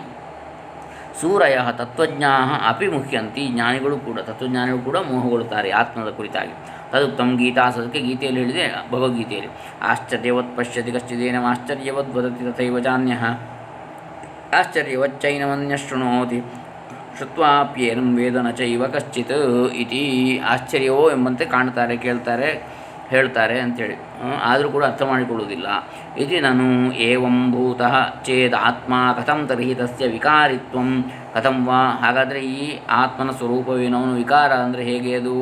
ಸೂರಯ ತತ್ವಜ್ಞಾ ಅಪಿ ಮುಖ್ಯಂತಿ. ಜ್ಞಾನಿಗಳು ಕೂಡ ತತ್ವಜ್ಞಾನಿಗಳು ಕೂಡ ಮೋಹಗೊಳ್ಳುತ್ತಾರೆ ಆತ್ಮದ ಕುರಿತಾಗಿ. ತದುಕ್ತಂ ಗೀತಾ ಸದಕ್ಕೆ ಗೀತೆಯಲ್ಲಿ ಹೇಳಿದೆ, ಭಗವದ್ಗೀತೆಯಲ್ಲಿ. ಆಶ್ಚರ್ಯವತ್ ಪಶ್ಯತಿ ಕಶ್ಚಿದೇನ ಆಶ್ಚರ್ಯವದ್ ವದತಿ ತಥೈವ ಜಾನ್ಯ. ಆಶ್ಚರ್ಯವಚ್ಚೈನಮನ್ಯ ಶೃಣೋತಿ ಶ್ರುತ್ವಾಪ್ಯೇನಂ ವೇದ ನ ಚೈವ ಕಶ್ಚಿತ್ ಇತಿ ಆಶ್ಚರ್ಯವೋ ಎಂಬಂತೆ ಕಾಣ್ತಾರೆ ಕೇಳ್ತಾರೆ, ಹೇಳ್ತಾರೆ ಅಂಥೇಳಿ ಆದರೂ ಕೂಡ ಅರ್ಥ ಮಾಡಿಕೊಳ್ಳುವುದಿಲ್ಲ. ಇದು ನಾನು ಏವಂ ಭೂತಃ ಚೇದ್ ಆತ್ಮ ಕಥಂ ತರ್ಹಿ ತಸ್ಯ ವಿಕಾರಿತ್ವಂ. ಕಥಂ ವಾ, ಹಾಗಾದರೆ ಈ ಆತ್ಮನ ಸ್ವರೂಪವೇನು? ವಿಕಾರ ಅಂದರೆ ಹೇಗೆ ಅದು?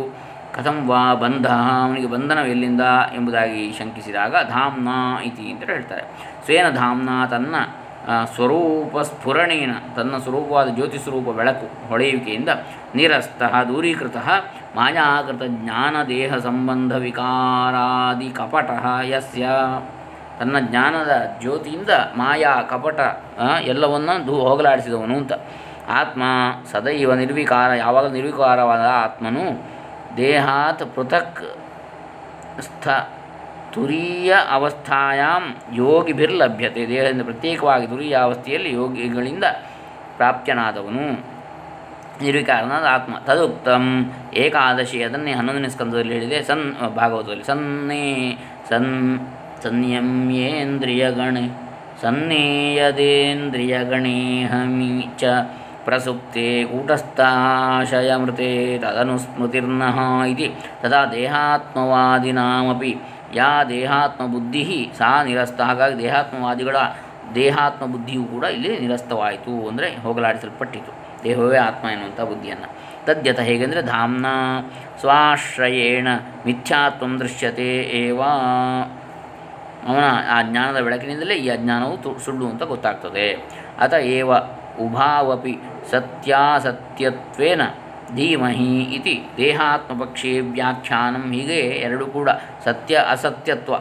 ಕಥಂ ವಾ ಬಂಧ, ಅವನಿಗೆ ಬಂಧನವೆಲ್ಲಿಂದ ಎಂಬುದಾಗಿ ಶಂಕಿಸಿದಾಗ ಧಾಮ್ನ ಇತಿ ಅಂತ ಹೇಳ್ತಾರೆ. ಸ್ವೇನ ಧಾಮ್ನ ತನ್ನ ಸ್ವರೂಪ ಸ್ಫುರಣೇನ ತನ್ನ ಸ್ವರೂಪವಾದ ಜ್ಯೋತಿ ಸ್ವರೂಪ ಬೆಳಕು ಹೊಳೆಯುವಿಕೆಯಿಂದ ನಿರಸ್ತಃ ದೂರೀಕೃತ ಮಾಯಾಕೃತ ಜ್ಞಾನ ದೇಹ ಸಂಬಂಧ ವಿಕಾರಾದಿ ಕಪಟ ಯಸ್ಯ. ತನ್ನ ಜ್ಞಾನದ ಜ್ಯೋತಿಯಿಂದ ಮಾಯಾ ಕಪಟ ಎಲ್ಲವನ್ನು ಎಲ್ಲವನ್ನ ದೂ ಹೋಗಲಾಡಿಸಿದವನು ಅಂತ. ಆತ್ಮ ಸದೈವ ನಿರ್ವಿಕಾರ ಯಾವಾಗ ನಿರ್ವಿಕಾರವಾದ ಆತ್ಮನು ದೇಹಾತ್ ಪೃಥಕ್ ಸ್ಥ ತುರೀಯ ಅವಸ್ಥಾಯಾಂ ಯೋಗಿಭಿರ್ಲಭ್ಯತೆ. ದೇಹದಿಂದ ಪ್ರತ್ಯೇಕವಾಗಿ ತುರೀಯ ಅವಸ್ಥೆಯಲ್ಲಿ ಯೋಗಿಗಳಿಂದ ಪ್ರಾಪ್ತನಾದವನು ನಿರ್ವಿಕಾರನಾದ ಆತ್ಮ. ತದುಕ್ತಂ ಏಕಾದಶಿ ಅದನ್ನೇ ಹನ್ನೊಂದನೇ ಸ್ಕಂದದಲ್ಲಿ ಹೇಳಿದೆ. ಸನ್ ಭಾಗವತದಲ್ಲಿ. ಸನ್ನೇ, ಸನ್ ಸಂಯಮ್ಯೇಂದ್ರಿಯಗಣೆ ಸನ್ನೇಯದೇಂದ್ರಿಯಗಣೇಹಮಿ ಚ ಪ್ರಸುಪ್ತೆ ಕೂಟಸ್ಥಾಶಯಮೃತೆ ತದನುಸ್ಮೃತಿರ್ನಃ ಇತಿ. ತದಾ ದೇಹಾತ್ಮವಾದಿನಾಮಪಿ ಯಾ ದೇಹಾತ್ಮ ಬುದ್ಧಿ ಸಾ ನಿರಸ್ತ. ಹಾಗಾಗಿ ದೇಹಾತ್ಮವಾದಿಗಳ ದೇಹಾತ್ಮ ಬುದ್ಧಿಯೂ ಕೂಡ ಇಲ್ಲಿ ನಿರಸ್ತವಾಯಿತು ಅಂದರೆ ಹೋಗಲಾಡಿಸಲ್ಪಟ್ಟಿತು. ದೇಹವೇ ಆತ್ಮ ಎನ್ನುವಂಥ ಬುದ್ಧಿಯನ್ನು. ತದ್ಯತ ಹೇಗೆಂದರೆ ಧಾಮ್ನ ಸ್ವಾಶ್ರಯೇಣ ಮಿಥ್ಯಾತ್ವ ದೃಶ್ಯತೆ ಏವ. ಅವನ ಆ ಜ್ಞಾನದ ಬೆಳಕಿನಿಂದಲೇ ಈ ಅಜ್ಞಾನವು ತು ಸುಳ್ಳು ಅಂತ ಗೊತ್ತಾಗ್ತದೆ. ಅತ ಏವ ಉಭಾವಪಿ ಸತ್ಯಾಸತ್ಯತ್ವೇನ ಧೀಮಹಿ ಇತಿ. ದೇಹಾತ್ಮಪಕ್ಷೇ ವ್ಯಾಖ್ಯಾನಂ. ಹೀಗೆ ಎರಡು ಕೂಡ ಸತ್ಯ ಅಸತ್ಯತ್ವ.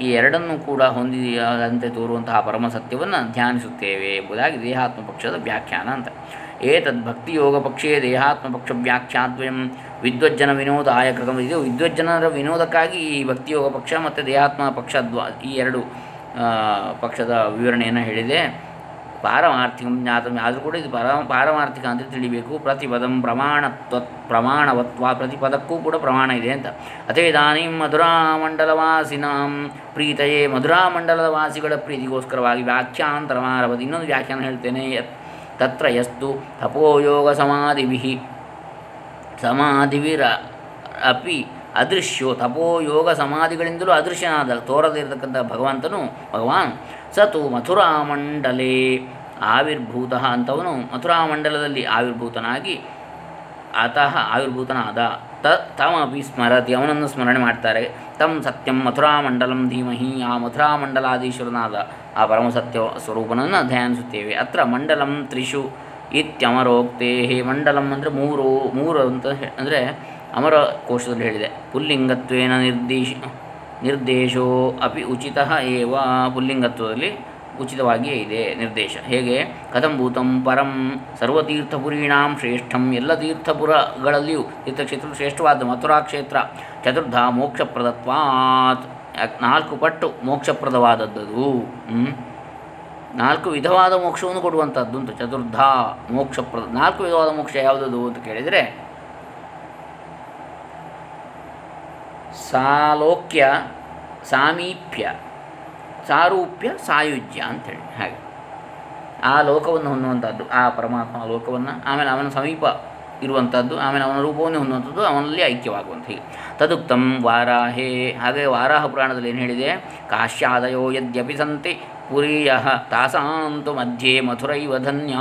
ಈ ಎರಡನ್ನೂ ಕೂಡ ಹೊಂದಿದಂತೆ ತೋರುವಂತಹ ಪರಮ ಸತ್ಯವನ್ನು ಧ್ಯಾನಿಸುತ್ತೇವೆ ಎಂಬುದಾಗಿ ದೇಹಾತ್ಮ ಪಕ್ಷದ ವ್ಯಾಖ್ಯಾನ ಅಂತ. ಏತದ್ ಭಕ್ತಿಯೋಗ ಪಕ್ಷೇ ದೇಹಾತ್ಮ ಪಕ್ಷ ವ್ಯಾಖ್ಯಾದ್ವಯಂ ವಿದ್ವಜ್ಜನ ವಿನೋದ ಆಯ ಇದು ವಿದ್ವಜ್ಜನರ ವಿನೋದಕ್ಕಾಗಿ ಈ ಭಕ್ತಿಯೋಗ ಪಕ್ಷ ಮತ್ತು ದೇಹಾತ್ಮ ಪಕ್ಷ ಈ ಎರಡು ಪಕ್ಷದ ವಿವರಣೆಯನ್ನು ಹೇಳಿದೆ. ಪಾರಮಾರ್ಥಿಕಂ ಜ್ಞಾತಂ ಆದರೂ ಕೂಡ ಇದು ಪರ ಪಾರಮಾರ್ಥಿಕ ಅಂತ ತಿಳಿಬೇಕು. ಪ್ರತಿಪದಂ ಪ್ರಮಾಣತ್ವ, ಪ್ರಮಾಣವತ್ವ, ಪ್ರತಿಪದಕ್ಕೂ ಕೂಡ ಪ್ರಮಾಣ ಇದೆ ಅಂತ. ಅದೇ ಇದಾನಿಂ ಮಧುರಾಮಂಡಲವಾಸಿನಾಂ. ಪ್ರೀತಯೇ ಮಧುರಾಮಂಡಲದ ವಾಸಿಗಳ ಪ್ರೀತಿಗೋಸ್ಕರವಾಗಿ ವ್ಯಾಖ್ಯಾಂತರಮಾರಭದ ಇನ್ನೊಂದು ವ್ಯಾಖ್ಯಾನ ಹೇಳ್ತೇನೆ. ತತ್ರ ಯಸ್ತು ತಪೋಯೋಗ ಸಮಾಧಿಭಿ. ಸಮಾಧಿವಿರ ಅಪಿ ಅದೃಶ್ಯೋ. ತಪೋಯೋಗ ಸಮಾಧಿಗಳಿಂದಲೂ ಅದೃಶ್ಯನಾದ, ತೋರದೇ ಇರತಕ್ಕಂಥ ಭಗವಂತನು ಭಗವಾನ್. ಸತು ಮಥುರಾಮಂಡಲೇ. ಆವಿರ್ಭೂತ ಅಂತವನು ಮಥುರಾಮಂಡಲದಲ್ಲಿ ಆವಿರ್ಭೂತನಾಗಿ ಅತಃ ಆವಿರ್ಭೂತನಾದ. ತ ತಮಿ ಸ್ಮರತಿ, ಅವನನ್ನು ಸ್ಮರಣೆ ಮಾಡ್ತಾರೆ. ತಂ ಸತ್ಯಂ ಮಥುರಾಮಂಡಲಂ ಧೀಮಹಿ, ಆ ಮಥುರಾಮಂಡಲಾಧೀಶ್ವರನಾದ ಆ ಪರಮಸತ್ಯ ಸ್ವರೂಪನನ್ನು ಧ್ಯಾನಿಸುತ್ತೇವೆ. ಅತ್ರ ಮಂಡಲಂ ತ್ರಿಷು ಇತ್ಯಮರೋಕ್ತೇ. ಮಂಡಲಂ ಅಂದರೆ ಮೂರು ಮೂರು ಅಂತ ಅಂದರೆ ಅಮರ ಕೋಶದಲ್ಲಿ ಹೇಳಿದೆ. ಪುಲ್ಲಿಂಗತ್ವೇನ ನಿರ್ದೇಶ ನಿರ್ದೇಶೋ ಅಪಿ ಉಚಿತ ಏವ? ಪುಲ್ಲಿಂಗತ್ವದಲ್ಲಿ ಉಚಿತವಾಗಿಯೇ ಇದೆ ನಿರ್ದೇಶ. ಹೇಗೆ? ಕಥಂಭೂತಂ ಪರಂ ಸರ್ವತೀರ್ಥಪುರೀಣಾಂ ಶ್ರೇಷ್ಠಂ ಎಲ್ಲ ತೀರ್ಥಪುರಗಳಲ್ಲಿಯೂ ತೀರ್ಥಕ್ಷೇತ್ರ ಶ್ರೇಷ್ಠವಾದ ಮಥುರಾ ಕ್ಷೇತ್ರ. ಚತುರ್ಧ ಮೋಕ್ಷಪ್ರದತ್ವಾತ್. ನಾಲ್ಕು ಪಟ್ಟು ಮೋಕ್ಷಪ್ರದವಾದದ್ದು ನಾಲ್ಕು ವಿಧವಾದ ಮೋಕ್ಷವನ್ನು ಕೊಡುವಂಥದ್ದು ಅಂತ ಚತುರ್ಧ ಮೋಕ್ಷಪ್ರದ ನಾಲ್ಕು ವಿಧವಾದ ಮೋಕ್ಷ ಯಾವುದದು ಅಂತ ಕೇಳಿದರೆ ಸಾಲೋಕ್ಯ, ಸಾಮೀಪ್ಯ, ಸಾರೂಪ್ಯ, ಸಾಯುಜ್ಯ ಅಂಥೇಳಿ ಹಾಗೆ. ಆ ಲೋಕವನ್ನು ಹೊಂದುವಂಥದ್ದು, ಆ ಪರಮಾತ್ಮ ಲೋಕವನ್ನು, ಆಮೇಲೆ ಅವನ ಸಮೀಪ ಇರುವಂಥದ್ದು, ಆಮೇಲೆ ಅವನ ರೂಪವನ್ನು ಹೊಂದುವಂಥದ್ದು, ಅವನಲ್ಲಿ ಐಕ್ಯವಾಗುವಂಥ ತದುಕ್ತಂ ವಾರಾಹೇ. ಹಾಗೆ ವಾರಾಹ ಪುರಾಣದಲ್ಲಿ ಏನು ಹೇಳಿದೆ? ಕಾಶ್ಯಾದಯೋ ಯದ್ಯಪಿ ಸಂತಿ ಪುರಿಯ ತಾಸಾಂತು ಮಧ್ಯೆ ಮಥುರೈವ ಧನ್ಯ.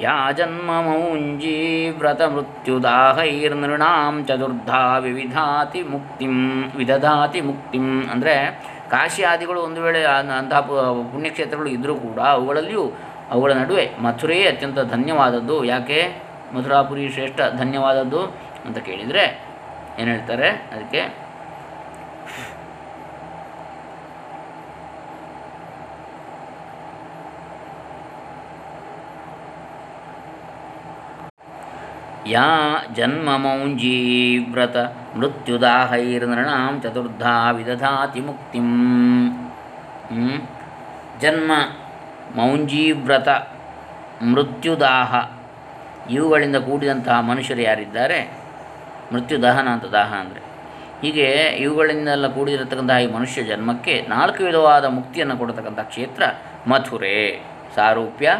ಯಾ ಜನ್ಮ ಮೌಂಜೀ ವ್ರತ ಮೃತ್ಯುದಾಹೈರ್ನೃಣಾಂ ಚತುರ್ಧಾ ವಿವಿಧಾತಿ ಮುಕ್ತಿಂ, ವಿದಧಾತಿ ಮುಕ್ತಿಂ. ಅಂದರೆ ಕಾಶಿ ಆದಿಗಳು ಒಂದು ವೇಳೆ ಅಂತಹ ಪುಣ್ಯಕ್ಷೇತ್ರಗಳು ಇದ್ದರೂ ಕೂಡ ಅವುಗಳಲ್ಲಿಯೂ ಅವುಗಳ ನಡುವೆ ಮಥುರೆಯೇ ಅತ್ಯಂತ ಧನ್ಯವಾದದ್ದು. ಯಾಕೆ? ಮಥುರಾಪುರಿ ಶ್ರೇಷ್ಠ ಧನ್ಯವಾದದ್ದು ಅಂತ ಕೇಳಿದರೆ ಏನು ಹೇಳ್ತಾರೆ? ಅದಕ್ಕೆ ಯಾ ಜನ್ಮ ಮೌಂಜೀವ್ರತ ಮೃತ್ಯುದಾಹೈರ್ನೃಣಾಂ ಚತುರ್ಧಾ ವಿದಧಾತಿ ಮುಕ್ತಿಂ? ಜನ್ಮ ಮೌಂಜೀವ್ರತ ಮೃತ್ಯುದಾಹ, ಇವುಗಳಿಂದ ಕೂಡಿದಂತಹ ಮನುಷ್ಯರು ಯಾರಿದ್ದಾರೆ? ಮೃತ್ಯುದಹನ ಅಂತ ದಾಹ ಅಂದರೆ. ಹೀಗೆ ಇವುಗಳಿಂದೆಲ್ಲ ಕೂಡಿರತಕ್ಕಂತಹ ಈ ಮನುಷ್ಯ ಜನ್ಮಕ್ಕೆ ನಾಲ್ಕು ವಿಧವಾದ ಮುಕ್ತಿಯನ್ನು ಕೊಡತಕ್ಕಂಥ ಕ್ಷೇತ್ರ ಮಥುರೆ. ಸಾರೂಪ್ಯ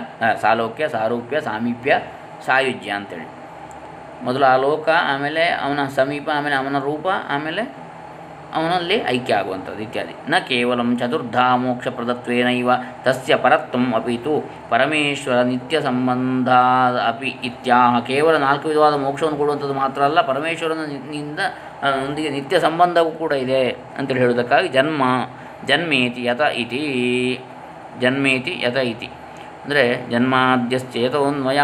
ಸಾಲೋಕ್ಯ, ಸಾರೂಪ್ಯ, ಸಾಮೀಪ್ಯ, ಸಾಯುಜ್ಯ ಅಂತೇಳಿ. ಮೊದಲು ಆ ಲೋಕ, ಆಮೇಲೆ ಅವನ ಸಮೀಪ, ಆಮೇಲೆ ಅವನ ರೂಪ, ಆಮೇಲೆ ಅವನಲ್ಲಿ ಐಕ್ಯ ಆಗುವಂಥದ್ದು ಇತ್ಯಾದಿ. ನ ಕೇವಲ ಚತುರ್ಧ ಮೋಕ್ಷ ಪ್ರದತ್ವೇನೈವ, ತಸ್ಯ ಪರತ್ವಂ ಅಪಿತು, ಪರಮೇಶ್ವರ ನಿತ್ಯ ಸಂಬಂಧ ಅಪಿ ಇತ್ಯಾಹ. ಕೇವಲ ನಾಲ್ಕು ವಿಧವಾದ ಮೋಕ್ಷವನ್ನು ಕೊಡುವಂಥದ್ದು ಮಾತ್ರ ಅಲ್ಲ ಪರಮೇಶ್ವರನಿಂದ ಒಂದಿಗೆ ನಿತ್ಯ ಸಂಬಂಧವೂ ಕೂಡ ಇದೆ ಅಂತೇಳಿ ಹೇಳುವುದಕ್ಕಾಗಿ ಜನ್ಮ, ಜನ್ಮೇತಿ ಯತ ಇತಿ, ಜನ್ಮೇತಿ ಯತ ಇತಿ. ಅಂದರೆ ಜನ್ಮಾದ್ಯಶ್ಚೇತೋನ್ಮಯ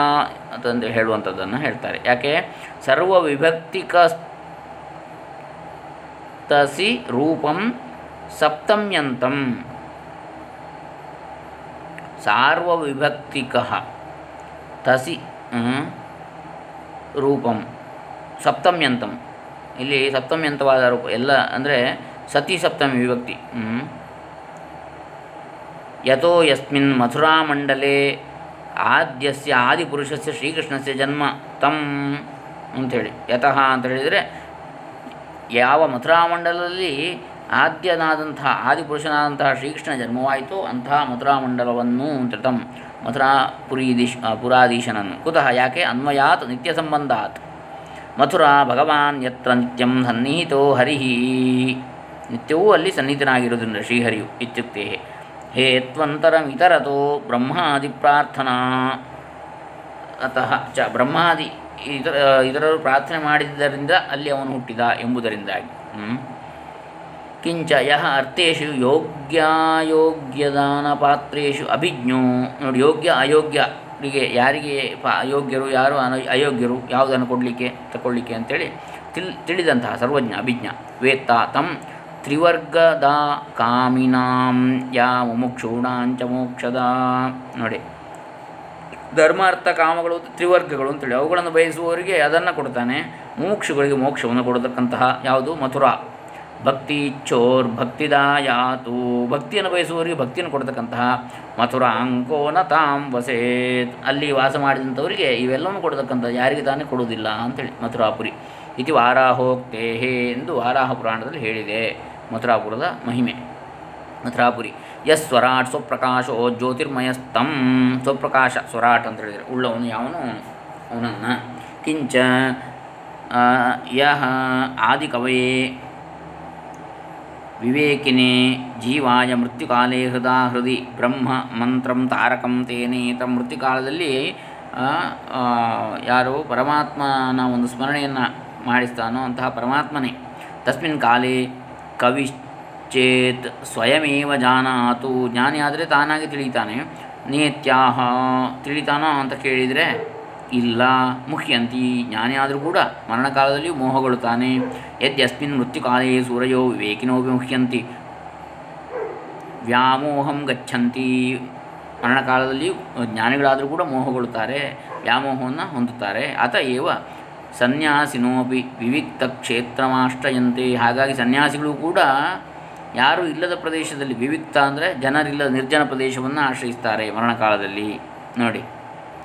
ಅಂತಂದು ಹೇಳುವಂಥದ್ದನ್ನು ಹೇಳ್ತಾರೆ. ಯಾಕೆ? ಸರ್ವ ವಿಭಕ್ತಿಕ ತಸಿ ರೂಪಂ ಸಪ್ತಮ್ಯಂತಂ. ಸಾರ್ವವಿಭಕ್ತಿಕ ತಸಿ ರೂಪಂ ಸಪ್ತಮ್ಯಂತಂ. ಇಲ್ಲಿ ಸಪ್ತಮ್ಯಂತವಾದ ರೂಪ ಎಲ್ಲ ಅಂದರೆ ಸತಿ ಸಪ್ತಮಿ ವಿಭಕ್ತಿ. ಯಥೋ ಯಸ್ಮಿನ್ ಮಥುರಾಮಂಡಲೆ ಆದ್ಯಸ್ಯ ಆದಿಪುರುಷಸ್ಯ ಶ್ರೀಕೃಷ್ಣಸ್ಯ ಜನ್ಮ ತಂ ಅಂಥೇಳಿ ಯತಃ ಅಂತ ಹೇಳಿದರೆ ಯಾವ ಮಥುರಾಮಂಡಲದಲ್ಲಿ ಆದ್ಯನಾದಂಥ ಆದಿಪುರುಷನಾದಂತಹ ಶ್ರೀಕೃಷ್ಣ ಜನ್ಮವಾಯಿತು ಅಂತಹ ಮಥುರಾಮಂಡಲವನ್ನು ಅಂತ ಮಥುರಾ ಮಥುರಾಪುರೀದೀಶ್ ಆ, ಪುರಾಧೀಶನನ್ನು। ಕುತಃ ಯಾಕೆ? ಅನ್ವಯಾತ್ ನಿತ್ಯ ಸಂಬಂಧಾತ್ ಮಥುರಾ ಭಗವಾನ್ ಯತ್ರ ನಿತ್ಯಂ ಸನ್ನಿಹಿತೋ ಹರಿಹಿ। ನಿತ್ಯವೂ ಅಲ್ಲಿ ಸನ್ನಿಹಿತನಾಗಿರುವುದರಿಂದ ಶ್ರೀಹರಿಯು ಇತ್ಯುಕ್ತೆ ಹೇ ತ್ವಂತರಮಿತರತೋ ಬ್ರಹ್ಮಾದಿ ಪ್ರಾರ್ಥನಾ. ಅತಃ ಚ ಬ್ರಹ್ಮಾದಿ ಇತರ, ಇತರರು ಪ್ರಾರ್ಥನೆ ಮಾಡಿದ್ದರಿಂದ ಅಲ್ಲಿ ಅವನು ಹುಟ್ಟಿದ ಎಂಬುದರಿಂದಾಗಿ. ಕಿಂಚ ಯಹ ಅರ್ಥೇಶು ಯೋಗ್ಯಾಯೋಗ್ಯದಾನ ಪಾತ್ರೇಶು ಅಭಿಜ್ಞೋ. ನೋಡಿ, ಯೋಗ್ಯ ಅಯೋಗ್ಯರಿಗೆ ಯಾರಿಗೆ ಪ, ಅಯೋಗ್ಯರು, ಯಾರು ಅನ, ಅಯೋಗ್ಯರು ಯಾವುದನ್ನು ಕೊಡಲಿಕ್ಕೆ, ತಗೊಳ್ಳಿಕ್ಕೆ ಅಂತೇಳಿ ತಿಳ್, ತಿಳಿದಂತಹ ಸರ್ವಜ್ಞ ಅಭಿಜ್ಞ ವೇತ್ತ ತ್ರಿವರ್ಗದ ಕಾಮಿನಾಂ ಯಾ ಮುಮುಕ್ಷೂಣಾಂಚ ಮೋಕ್ಷದ. ನೋಡಿ. ಧರ್ಮಾರ್ಥ ಕಾಮಗಳು ತ್ರಿವರ್ಗಗಳು ಅಂತೇಳಿ ಅವುಗಳನ್ನು ಬಯಸುವವರಿಗೆ ಅದನ್ನು ಕೊಡ್ತಾನೆ. ಮೋಕ್ಷಗಳಿಗೆ ಮೋಕ್ಷವನ್ನು ಕೊಡತಕ್ಕಂತಹ ಯಾವುದು? ಮಥುರಾ. ಭಕ್ತಿ ಇಚ್ಛೋರ್ ಭಕ್ತಿದಾಯಾತು. ಭಕ್ತಿಯನ್ನು ಬಯಸುವವರಿಗೆ ಭಕ್ತಿಯನ್ನು ಕೊಡ್ತಕ್ಕಂತಹ ಮಥುರಾ ಅಂಕೋನ ತಾಂ ವಸೇತ್. ಅಲ್ಲಿ ವಾಸ ಮಾಡಿದಂಥವರಿಗೆ ಇವೆಲ್ಲವನ್ನು ಕೊಡತಕ್ಕಂಥ ಯಾರಿಗೆ ತಾನೇ ಕೊಡುವುದಿಲ್ಲ ಅಂತೇಳಿ ಮಥುರಾಪುರಿ. ಇತಿ ವಾರಾಹೋಕ್ತೇಹೇ ಎಂದು ವಾರಾಹ ಪುರಾಣದಲ್ಲಿ ಹೇಳಿದೆ. ಮಥುರಾಪುರದ ಮಹಿಮೆ. ಮಥುರಾಪುರಿ. ಎಸ್ ಸ್ವರಾಟ್ ಸ್ವಪ್ರಕಾಶೋ ಜ್ಯೋತಿರ್ಮಯಸ್ತಂ ಸ್ವಪ್ರಕಾಶ ಸ್ವರಾಟ್ ಅಂತ ಹೇಳಿದರೆ ಉಳ್ಳವನು ಯಾವನು? ಅವನನ್ನು. ಕಿಂಚ ಯಹ ಆದಿಕವಯೇ ವಿವೇಕಿನೇ ಜೀವಾಯ ಮೃತ್ಯುಕಾಲೇ ಹೃದಾ ಹೃದಿ ಬ್ರಹ್ಮ ಮಂತ್ರಂ ತಾರಕಂ ತೇನೇತ ಮೃತ್ಯುಕಾಲದಲ್ಲಿ ಯಾರು ಪರಮಾತ್ಮನ ಒಂದು ಸ್ಮರಣೆಯನ್ನು ಮಾಡಿಸ್ತಾನೋ ಅಂತಹ ಪರಮಾತ್ಮನೇ. ತಸ್ಮಿನ್ ಕಾಲೇ ಕವಿಶ್ಚೇತ್ ಸ್ವಯಮೇವ ಜಾನಾತು. ಜ್ಞಾನಿ ಆದರೆ ತಾನಾಗಿ ತಿಳಿತಾನೆ. ನೇತ್ಯಾಹ ತಿಳಿತಾನೋ ಅಂತ ಕೇಳಿದರೆ, ಇಲ್ಲ, ಮುಖ್ಯಂತಿ. ಜ್ಞಾನಿ ಆದರೂ ಕೂಡ ಮರಣಕಾಲದಲ್ಲಿಯೂ ಮೋಹಗೊಳ್ಳುತ್ತಾನೆ. ಯದ್ಯಸ್ಮಿನ್ ಮೃತ್ಯುಕಾಲೇ ಸೂರ್ಯೋ ವಿವೇಕಿನೋಪಿ ಮುಖ್ಯಂತಿ. ವ್ಯಾಮೋಹಂ ಗಚ್ಚಂತಿ ಮರಣಕಾಲದಲ್ಲಿಯೂ ಜ್ಞಾನಿಗಳಾದರೂ ಕೂಡ ಮೋಹಗೊಳ್ಳುತ್ತಾರೆ, ವ್ಯಾಮೋಹವನ್ನು ಹೊಂದುತ್ತಾರೆ. ಅತ ಸನ್ಯಾಸಿನೋಪಿ ವಿವಿಕ್ತ ಕ್ಷೇತ್ರಮಾಶ್ರಯಂತೆ ಹಾಗಾಗಿ ಸನ್ಯಾಸಿಗಳು ಕೂಡ ಯಾರೂ ಇಲ್ಲದ ಪ್ರದೇಶದಲ್ಲಿ ವಿವಿಕ್ತ ಅಂದರೆ ಜನರಿಲ್ಲದ ನಿರ್ಜನ ಪ್ರದೇಶವನ್ನು ಆಶ್ರಯಿಸ್ತಾರೆ ಮರಣಕಾಲದಲ್ಲಿ. ನೋಡಿ,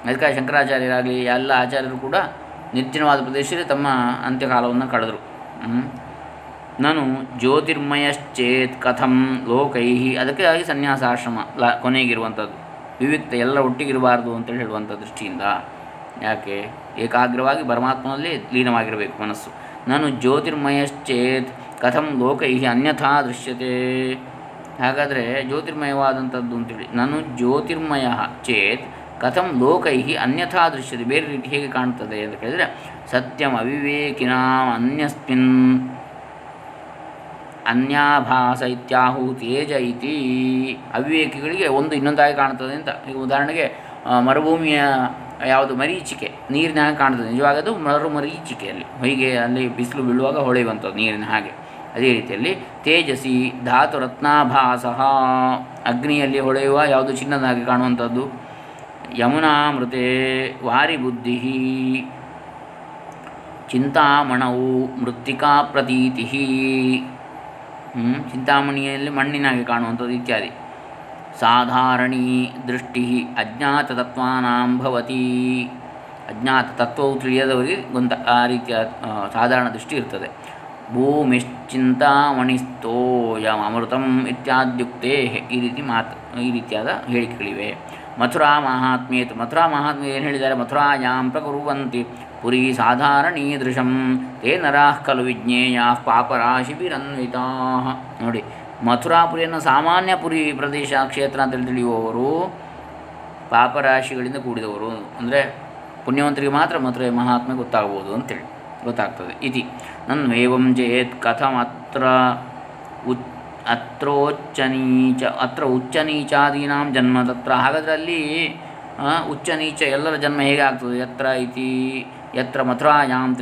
ಅದಕ್ಕಾಗಿ ಶಂಕರಾಚಾರ್ಯರಾಗಲಿ ಎಲ್ಲ ಆಚಾರ್ಯರು ಕೂಡ ನಿರ್ಜನವಾದ ಪ್ರದೇಶದಲ್ಲಿ ತಮ್ಮ ಅಂತ್ಯಕಾಲವನ್ನು ಕಳೆದರು. ನಾನು ಜ್ಯೋತಿರ್ಮಯಶ್ಚೇತ್ ಕಥಂ ಲೋಕೈಹಿ. ಅದಕ್ಕೆ ಆಗಿ ಸನ್ಯಾಸಾಶ್ರಮ ಲ ಕೊನೆಗಿರುವಂಥದ್ದು. ವಿವಿಕ್ತ ಎಲ್ಲ ಒಟ್ಟಿಗಿರಬಾರ್ದು ಅಂತೇಳಿ ಹೇಳುವಂಥ ದೃಷ್ಟಿಯಿಂದ. ಯಾಕೆ? ಏಕಾಗ್ರವಾಗಿ ಪರಮಾತ್ಮನಲ್ಲಿ ಲೀನವಾಗಿರಬೇಕು ಮನಸ್ಸು. ನಾನು ಜ್ಯೋತಿರ್ಮಯಶ್ಚೇತ್, ಕಥಂ ಲೋಕೈ ಅನ್ಯಥಾ ದೃಶ್ಯತೆ. ಹಾಗಾದರೆ ಜ್ಯೋತಿರ್ಮಯವಾದಂಥದ್ದು ಅಂತೇಳಿ. ನಾನು ಜ್ಯೋತಿರ್ಮಯ ಚೇತ್, ಕಥಂ ಲೋಕೈ ಅನ್ಯಥಾ ದೃಶ್ಯತೆ. ಬೇರೆ ರೀತಿ ಹೇಗೆ ಕಾಣ್ತದೆ ಅಂತ ಕೇಳಿದರೆ, ಸತ್ಯಂ ಅವಿವೇಕಿನಾಂ ಅನ್ಯಸ್ಮಿನ್ ಅನ್ಯಾಭಾಸ ಇತ್ಯಾಹು ತೇಜ ಇತಿ ಅವಿವೇಕಿಗಳಿಗೆ ಒಂದು ಇನ್ನೊಂದಾಗಿ ಕಾಣ್ತದೆ ಅಂತ. ಈಗ ಉದಾಹರಣೆಗೆ ಮರುಭೂಮಿಯ ಯಾವುದು ಮರೀಚಿಕೆ, ನೀರಿನ ಹಾಗೆ ಕಾಣುತ್ತದೆ. ನಿಜವಾಗದು ಮರು ಮರೀಚಿಕೆಯಲ್ಲಿ ಹೀಗೆ ಅಲ್ಲಿ ಬಿಸಿಲು ಬೀಳುವಾಗ ಹೊಳೆಯುವಂಥದ್ದು ನೀರಿನ ಹಾಗೆ. ಅದೇ ರೀತಿಯಲ್ಲಿ ತೇಜಸಿ, ಧಾತು ರತ್ನಾಭಾಸ ಅಗ್ನಿಯಲ್ಲಿ ಹೊಳೆಯುವ ಯಾವುದು ಚಿನ್ನದ ಹಾಗೆ ಕಾಣುವಂಥದ್ದು? ಯಮುನಾಮೃತೆ ವಾರಿ ಬುದ್ಧಿ ಚಿಂತಾಮಣವು, ಮೃತ್ತಿಕಾ ಪ್ರತೀತಿ? ಚಿಂತಾಮಣಿಯಲ್ಲಿ ಮಣ್ಣಿನಾಗೆ ಕಾಣುವಂಥದ್ದು ಇತ್ಯಾದಿ. ಸಾಧಾರಣೀ ದೃಷ್ಟಿ ಅಜ್ಞಾತತತ್ವಾನಾಂ ಭವತಿ. ಅಜ್ಞಾತ ತತ್ವವು ತಿಳಿಯದವರಿಗೆ ಗೊಂದ, ಆ ರೀತಿಯ ಸಾಧಾರಣ ದೃಷ್ಟಿ ಇರ್ತದೆ. ಭೂಮಿಶ್ಚಿಂತಾಮಣಿಸ್ತೋಯಂ ಅಮೃತಂ ಇತ್ಯಾದ್ಯುಕ್ತೇ ಈ ರೀತಿ ಮಾತು, ಈ ರೀತಿಯಾದ ಹೇಳಿಕೆಗಳಿವೆ. ಮಥುರಾ ಮಹಾತ್ಮ್ಯೇತ್ ಮಥುರಾ ಮಹಾತ್ಮ್ಯ ಏನು ಹೇಳಿದ್ದಾರೆ? ಮಥುರಾಯಾಂ ಪ್ರಕುರುವಂತಿ ಪುರಿ ಸಾಧಾರಣೀದೃಶಂ ತೇ ನರಾಃ ಖಲು ವಿಜ್ಞೇಯಾ ಪಾಪರಾಶಿಭಿರನ್ವಿತಾ. ನೋಡಿ ಮಥುರಾಪುರಿಯನ್ನು ಸಾಮಾನ್ಯ ಪುರಿ ಪ್ರದೇಶ ಕ್ಷೇತ್ರ ಅಂತೇಳಿ ತಿಳಿಯುವವರು, ಪಾಪರಾಶಿಗಳಿಂದ ಕೂಡಿದವರು. ಅಂದರೆ ಪುಣ್ಯವಂತರಿಗೆ ಮಾತ್ರ ಮಥುರೆ ಮಹಾತ್ಮೆ ಗೊತ್ತಾಗ್ಬೋದು ಅಂತೇಳಿ ಗೊತ್ತಾಗ್ತದೆ. ಇತಿ ನನ್ವೇವಂ ಚೇತ್ ಕಥಮತ್ರ ಉಚ್ ಅತ್ರೋಚ್ಚನೀಚ, ಅತ್ರ ಉಚ್ಚನೀಚಾದೀನಾಂ ಜನ್ಮ ತತ್ರ. ಹಾಗಾದರೆ ಅಲ್ಲಿ ಉಚ್ಚ ನೀಚ ಎಲ್ಲರ ಜನ್ಮ ಹೇಗೆ ಆಗ್ತದೆ? ಯತ್ರ ಇತಿ ಯತ್ರ ಮಥುರಾಯಾಂ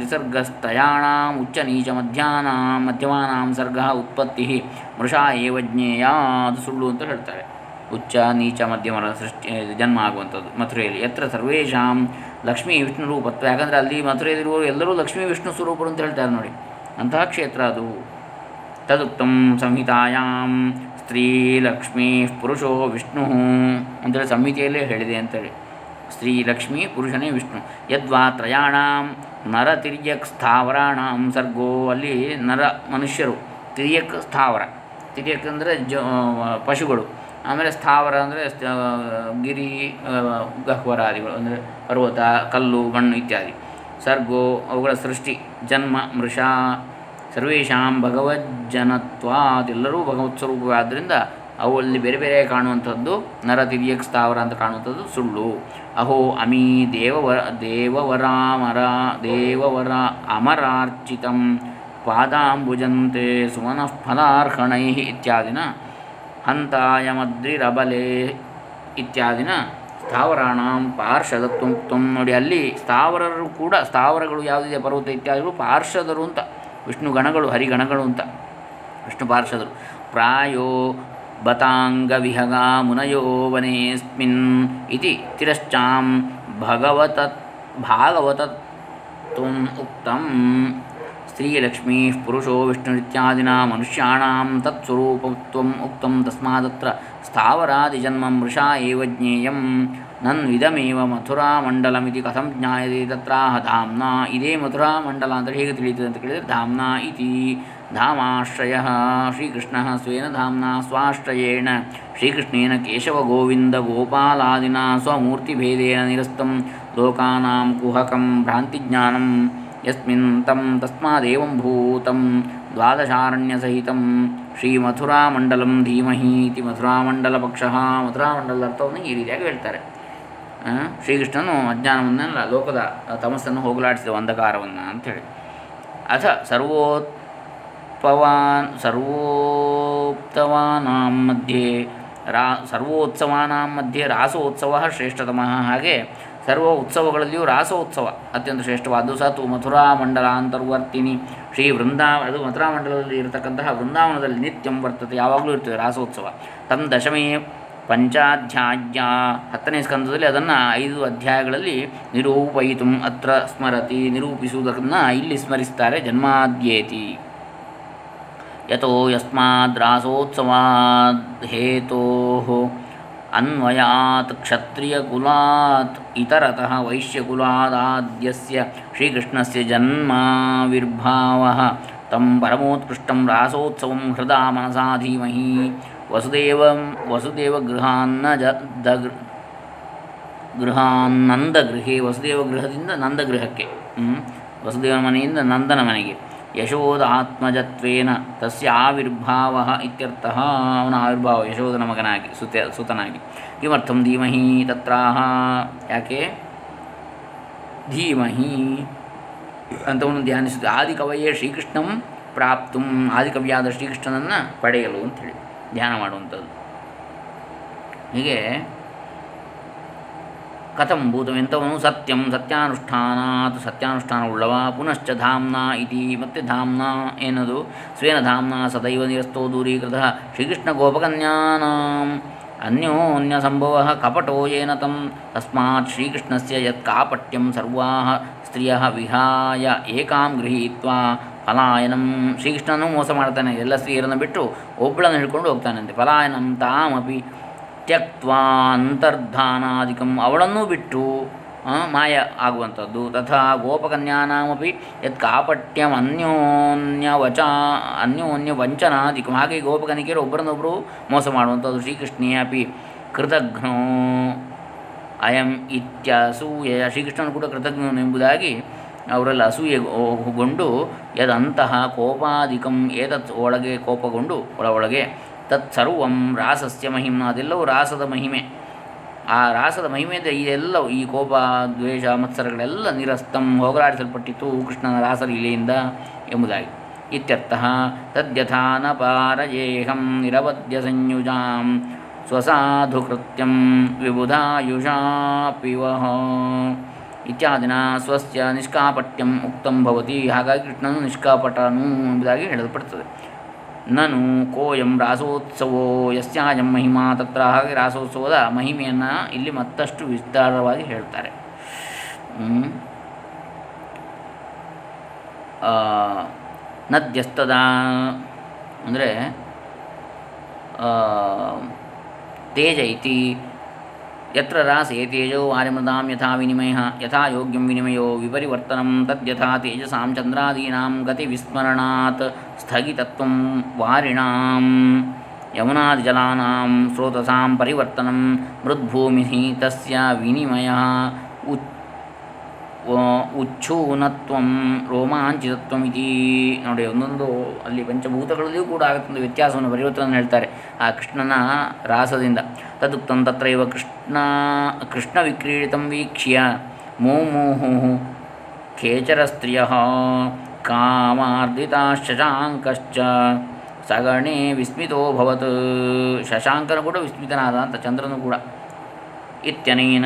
ನೀಚ ಮಧ್ಯಾಹ್ನ ಮಧ್ಯಮಾನಾಂ ಸರ್ಗ ಉತ್ಪತ್ತಿ ಮೃಷಾ ಏವ ಜ್ಞೇಯ ಅದು ಸುಳ್ಳು ಅಂತ ಹೇಳ್ತಾರೆ. ಉಚ್ಚ ನೀಚ ಮಧ್ಯಮರ ಸೃಷ್ಟಿ ಜನ್ಮ ಆಗುವಂಥದ್ದು ಮಥುರೆಯಲ್ಲಿ. ಯತ್ರ ಸರ್ವೇಷಾಂ ಲಕ್ಷ್ಮೀ ವಿಷ್ಣು ರೂಪತ್ವ. ಯಾಕಂದರೆ ಅಲ್ಲಿ ಮಥುರೆಯಲ್ಲಿರುವವರು ಎಲ್ಲರೂ ಲಕ್ಷ್ಮೀ ವಿಷ್ಣು ಸ್ವರೂಪರು ಅಂತ ಹೇಳ್ತಾರೆ ನೋಡಿ. ಅಂತಹ ಕ್ಷೇತ್ರ ಅದು. ತದುಕ್ತಂ ಸಂಹಿತಾಯಾಂ ಸ್ತ್ರೀ ಲಕ್ಷ್ಮೀ ಪುರುಷೋ ವಿಷ್ಣು ಅಂತೇಳಿ ಸಂಹಿತೆಯಲ್ಲೇ ಹೇಳಿದೆ ಅಂತೇಳಿ ಸ್ತ್ರೀ ಲಕ್ಷ್ಮೀ ಪುರುಷನೇ ವಿಷ್ಣು. ಯದ್ವಾ ತ್ರಯಾಣಾಂ ನರ ತಿರ್ಯಕ್ ಸ್ಥಾವರಾಣಾಂ ಸರ್ಗೋ ಅಲ್ಲಿ ನರ ಮನುಷ್ಯರು. ತಿರ್ಯಕ್ ಸ್ಥಾವರ. ತಿರ್ಯಕ್ ಅಂದರೆ ಜ ಪಶುಗಳು. ಆಮೇಲೆ ಸ್ಥಾವರ ಅಂದರೆ ಗಿರಿ ಗಹ್ವರಾದಿಗಳು ಅಂದರೆ ಪರ್ವತ, ಕಲ್ಲು, ಮಣ್ಣು ಇತ್ಯಾದಿ. ಸರ್ಗೋ ಅವುಗಳ ಸೃಷ್ಟಿ, ಜನ್ಮ, ಮೃಷಾ, ಸರ್ವೇಷಾಂ ಭಗವಜ್ಜನತ್ವಾದೆಲ್ಲರೂ ಭಗವತ್ ಸ್ವರೂಪವಾದ್ದರಿಂದ ಅವು ಅಲ್ಲಿ ಬೇರೆ ಬೇರೆ ಕಾಣುವಂಥದ್ದು, ನರ ತಿರ್ಯಕ್ ಸ್ಥಾವರ ಅಂತ ಕಾಣುವಂಥದ್ದು ಸುಳ್ಳು. ಅಹೋ ಅಮೀ ದೇವವರ ದೇವವರಾಮರ ದೇವವರ ಅಮರಾರ್ಚಿತಂ ಪಾದಾಂಬುಜಂತೆ ಸುಮನಃ ಫಲಾರ್ಹಣೈ ಇತ್ಯಾದಿನ ಹಂತಾಯಮದ್ರಿರಬಲೆ ಇತ್ಯಾದಿನ ಸ್ಥಾವರಾಣ ಪಾರ್ಷದತ್ವಂ ತ್ವಂ ನೋಡಿ. ಅಲ್ಲಿ ಸ್ಥಾವರರು ಕೂಡ, ಸ್ಥಾವರಗಳು ಯಾವುದಿದೆ, ಪರ್ವತ ಇತ್ಯಾದಿಗಳು ಪಾರ್ಷದರು ಅಂತ. ವಿಷ್ಣು ಗಣಗಳು ಹರಿಗಣಗಳು ಅಂತ. ವಿಷ್ಣು ಪಾರ್ಷದರು. ಪ್ರಾಯೋ ಬತಾಂಗ ವಿಹಗ ಮುನಯೋ ವನೇಸ್ಮಿನ್ ಇತಿ ತಿರಶ್ಚಾಂ ಭಗವತ ಭಾಗವತ ಉಕ್ತಂ. ಸ್ತ್ರೀಲಕ್ಷ್ಮೀ ಪುರುಷೋ ವಿಷ್ಣುರಿತ್ಯಾದಿನ ಮನುಷ್ಯಾಣಾಂ ತತ್ಸ್ವರೂಪತ್ವಂ ಉಕ್ತಂ ತಸ್ಮಾದತ್ರ ಸ್ಥಾವರಾದಿಜನ್ಮ ಮೃಷಾ ಏವ ಜ್ಞೇಯಂ. ನನ್ವಿದಮೇವ ಮಥುರಾಮಂಡಲಮಿತಿ ಕಥಂ ಜ್ಞಾಯತೆ ತತ್ರಾಹ ಧಾಮ್ನ. ಇದೇ ಮಥುರಾಮಂಡಲ ಅಂತ ಹೇಗೆ ತಿಳಿಯುತ್ತದೆ ಅಂತ ಕೇಳಿದರೆ ಧಾಮ್ನ ಇತಿ. ಧಾಮಾಶ್ರಯ. ಶ್ರೀಕೃಷ್ಣ ಸ್ವೇನ ಧಾಮ್ನ ಸ್ವಾಶ್ರಯೇಣ. ಶ್ರೀಕೃಷ್ಣೇನ ಕೇಶವ ಗೋವಿಂದ ಗೋಪಾಲಾದಿನ ಸ್ವಮೂರ್ತಿಭೇದೇನ ನಿರಸ್ತಂ. ಲೋಕಾನಾಂ ಕುಹಕಂ ಭ್ರಾಂತಿಜ್ಞಾನಂ. ಯಸ್ಮಿನ್ ತಂ ತಸ್ಮಾದೇವಂ ಭೂತಂ. ದ್ವಾದಶಾರಣ್ಯಸಹಿತಂ ಶ್ರೀಮಥುರಾಮಂಡಲಂ ಧೀಮಹಿ ಇತಿ ಮಥುರಾಮಂಡಲ ಪಕ್ಷ ಮಥುರಾಮಂಡಲದ ಅರ್ಥವನ್ನು ಈ ರೀತಿಯಾಗಿ ಹೇಳ್ತಾರೆ. ಶ್ರೀಕೃಷ್ಣನು ಅಜ್ಞಾನವನ್ನೆಲ್ಲ ಲೋಕದ ತಮಸ್ಸನ್ನು ಹೋಗಲಾಡಿಸಿದ ಅಂಧಕಾರವನ್ನು ಅಂಥೇಳಿ ಅಥ ಸರ್ವೋತ್ಪವಾನ್ ಸರ್ವೋಪ್ತವಾಂ ಮಧ್ಯೆ ರಾ ಸರ್ವೋತ್ಸವಾನಾಂ ಮಧ್ಯೆ ರಾಸೋತ್ಸವ ಶ್ರೇಷ್ಠತಮ ಹಾಗೆ ಸರ್ವ ಉತ್ಸವಗಳಲ್ಲಿಯೂ ರಾಸೋತ್ಸವ ಅತ್ಯಂತ ಶ್ರೇಷ್ಠವಾದ್ದು ಸತ್ತು ಮಥುರಾ ಮಂಡಲಾಂತರ್ವರ್ತಿನಿ ಶ್ರೀ ವೃಂದಾವನ ಅದು ಮಥುರಾ ಮಂಡಲದಲ್ಲಿ ಇರತಕ್ಕಂತಹ ವೃಂದಾವನದಲ್ಲಿ ನಿತ್ಯಂ ವರ್ತತೆ, ಯಾವಾಗಲೂ ಇರ್ತದೆ ರಾಸೋತ್ಸವ. ತಮ್ಮ ದಶಮೇ ಪಂಚಾಧ್ಯಾಯ ಹತ್ತನೇ ಸ್ಕಂದದಲ್ಲಿ ಅದನ್ನು ಐದು ಅಧ್ಯಾಯಗಳಲ್ಲಿ ನಿರೂಪಯಿತು, ಅತ್ರ ಸ್ಮರತಿ, ನಿರೂಪಿಸುವುದನ್ನು ಇಲ್ಲಿ ಸ್ಮರಿಸ್ತಾರೆ ಜನ್ಮಾದ್ಯೇತಿ. ಯತೋ ಯಸ್ಮಾದ್ರಾಸೋತ್ಸವಾದ್ ಹೇತೋ ಅನ್ವಯಾತ್ ಕ್ಷತ್ರಿಯಕುಲಾತ್ ಇತರತಃ ವೈಶ್ಯಕುಲಾದಾದ್ಯಸ್ಯ ಶ್ರೀಕೃಷ್ಣಸ್ಯ ಜನ್ಮಾವಿರ್ಭಾವ ತಂ ಪರಮೋತ್ಕೃಷ್ಟಂ ರಾಸೋತ್ಸವಂ ಹೃದಾ ಮನಸಾ ಧೀಮಹಿ ವಸುದೇವ ವಸುದೇವ ಗೃಹಾನ್ನ ಜ ದ ಗೃಹಾನಂದಗೃಹೇ ವಸುದೇವ ಗೃಹದಿಂದ ನಂದಗೃಹಕ್ಕೆ? ವಸುದೇವನ ಮನೆಯಿಂದ ನಂದನ ಮನೆಗೆ ಯಶೋದ ಆತ್ಮಜತ್ವೇನ ತಸ್ಯ ಆವಿರ್ಭಾವ ಇತ್ಯರ್ಥ. ಅವನ ಆವಿರ್ಭಾವ ಯಶೋಧನ ಮಗನಾಗಿ, ಸುತ, ಸುತನಾಗಿ. ಕಿಮರ್ಥಂ ಧೀಮಹಿ ತತ್ರಾಹ. ಯಾಕೆ? ಧೀಮಹಿ ಅಂತವನ್ನು ಧ್ಯಾನಿಸುತ್ತೆ ಆದಿಕವಯೇ ಶ್ರೀಕೃಷ್ಣಂ ಪ್ರಾಪ್ತು. ಆದಿಕವಿಯಾದ ಶ್ರೀಕೃಷ್ಣನನ್ನು ಪಡೆಯಲು ಅಂತೇಳಿ ಧ್ಯಾನ ಮಾಡುವಂಥದ್ದು. ಹೀಗೆ ಕಥಂ ಭೂತವೆಂಥವನು ಸತ್ಯಂ ಸತ್ಯಾನುಷ್ಠಾನಾತ್ ಉಳ್ಳವ ಪುನಶ್ಚ ಧಾಮ್ನ ಇತಿ ಮತ್ತೆ ಧಾಮ್ನ ಏನದು ಸ್ವೇನ ಧಾಮ್ನ ಸದೈವ ನಿರಸ್ತೋ ದೂರೀಕೃತ ಶ್ರೀಕೃಷ್ಣ ಗೋಪಕನ್ಯಾನಾಂ ಅನ್ಯೋನ್ಯ ಸಂಭವ ಕಪಟೋ ಯೇನ ತಂ ತಸ್ಮಾತ್ ಶ್ರೀಕೃಷ್ಣಸ್ಯ ಯತ್ ಕಾಪಟ್ಯಂ ಸರ್ವಾಃ ಸ್ತ್ರೀಯಃ ವಿಹಾಯ ಏಕಾಂ ಗೃಹೀತ್ವ ಪಲಾಯನಂ ಶ್ರೀಕೃಷ್ಣನೂ ಮೋಸ ಮಾಡ್ತಾನೆ ಎಲ್ಲ ಸ್ತ್ರೀಯರನ್ನು ಬಿಟ್ಟು ಒಬ್ಬಳನ್ನು ಹಿಡ್ಕೊಂಡು ಹೋಗ್ತಾನಂತೆ. ಪಲಾಯನಂ ತಾಮಪಿ ತ್ಯಕ್ವಾ ಅಂತರ್ಧಾನಾದಿಕಂ ಅವಳನ್ನೂ ಬಿಟ್ಟು ಮಾಯ ಆಗುವಂಥದ್ದು. ತಥಾ ಗೋಪಕನ್ಯಾನಾಮಪಿ ಯತ್ ಕಾಪಟ್ಯಂ ಅನ್ಯೋನ್ಯ ವಚ ಅನ್ಯೋನ್ಯ ವಂಚನಾದಿಕಂ ಹಾಗೆ ಗೋಪಕನಿಕೆಯರು ಒಬ್ಬರನ್ನೊಬ್ಬರು ಮೋಸ ಮಾಡುವಂಥದ್ದು ಶ್ರೀಕೃಷ್ಣೇ ಅಪಿ. ಕೃತಘ್ನೋ ಅಯಂ ಇತ್ಯಸೂಯ ಶ್ರೀಕೃಷ್ಣನು ಕೂಡ ಕೃತಜ್ಞನು ಎಂಬುದಾಗಿ ಅವರೆಲ್ಲ ಅಸೂಯೆಗೊಂಡು ಯದಂತಹ ಕೋಪಾಧಿಕಂ ಏತತ್ ಒಳಗೆ ಕೋಪಗೊಂಡು ಒಳ ಒಳಗೆ ತತ್ಸರ್ವಂ ರಾಸಸ್ಯ ಮಹಿಮ, ಅದೆಲ್ಲವೂ ರಾಸದ ಮಹಿಮೆ. ಆ ರಾಸದ ಮಹಿಮೆಯಿಂದ ಇದೆಲ್ಲವೂ ಈ ಕೋಪ, ದ್ವೇಷ, ಮತ್ಸರಗಳೆಲ್ಲ ನಿರಸ್ತಂ ಹೋಗಲಾಡಿಸಲ್ಪಟ್ಟಿತು ಕೃಷ್ಣನ ರಾಸಲೀಲೆಯಿಂದ ಎಂಬುದಾಗಿ. ಇತ್ಯರ್ಥ ತದ್ಯಥಾನ ಪಾರಯೇಹಂ ನಿರವಧ್ಯ ಸಂಯುಜಾಂ ಸ್ವಸಾಧುಕೃತ್ಯಂ ವಿಬುಧಾಯುಷಾ ಪಿವಹ ಇತ್ಯಾದಿನ ಸ್ವಸ್ಯ ನಿಷ್ಕಾಪಟ್ಯಂ ಉಕ್ತಂ ಭವತಿ, ಹಾಗಾಗಿ ಕೃಷ್ಣನು ನಿಷ್ಕಾಪಟನು ಎಂಬುದಾಗಿ ಹೇಳಲ್ಪಡ್ತದೆ. ನನು ಕೋಯಂ ರಾಸೋತ್ಸವೋ ಯಸ್ಯಾಯಂ ಮಹಿಮಾ ತತ್ರ. ಹಾಗೆ ರಾಸೋತ್ಸವದ ಮಹಿಮೆಯನ್ನು ಇಲ್ಲಿ ಮತ್ತಷ್ಟು ವಿಸ್ತಾರವಾಗಿ ಹೇಳ್ತಾರೆ. ನದ್ಯಸ್ತದ, ಅಂದರೆ ತೇಜ ಇತಿ. ಯತ್ರ ರಾಸೆ ತೇಜೋ ವಾರ್ಯಮೃದಾಂ ಯಥಾ ವಿನಿಮಯ ಯಥಾ ಯೋಗ್ಯಂ ವಿನಿಮಯೋ ವಿಪರಿವರ್ತನಂ ತದ್ಯಥಾ ತೇಜಸಾಂ ಚಂದ್ರಾದೀನಾಂ ಗತಿವಿಸ್ಮರಣಾತ್ ಸ್ಥಗಿತತ್ವಂ ವಾರಿಣಾಂ ಯಮುನಾದಿಜಲಾನಾಂ ಸ್ರೋತಸಾಂ ಪರಿವರ್ತನಂ ಮೃದ್ಭೂಮಿಃ ತಸ್ಯ ವಿನಿಮಯಃ ಉಚ್ ವ- ಉಚ್ಛೂನತ್ವಂ ರೋಮಾಂಚಿತತ್ವಂ ಇತಿ ನೋಡಿ, ಒಂದೊಂದು ಅಲ್ಲಿ ಪಂಚಭೂತಗಳಲ್ಲಿಯೂ ಕೂಡ ಆಗುತ್ತೊಂದು ವ್ಯತ್ಯಾಸವನ್ನು ಪರಿವರ್ತನೆ ಹೇಳ್ತಾರೆ. ಆ ಕೃಷ್ಣನ ರಾಸದಿಂದ. ತದುಕ್ತಂ ತತ್ರೈವ ಕೃಷ್ಣ ಕೃಷ್ಣ ವಿಕ್ರೀಡಿತಂ ವೀಕ್ಷ್ಯ. ಮೋಮೋಹು ಖೇಚರ ಸ್ತ್ರಿಯ ಕಾಮಾರ್ಧಿತ ಶಶಾಂಕಶ್ಚ ಸಗಣೆ ವಿಸ್ಮಿತೋಭವತ್ ಶಶಾಂಕನು ಕೂಡ ವಿಸ್ಮಿತನಾದ ಅಂತ ಚಂದ್ರನು ಕೂಡ. ಇತ್ಯನೇನ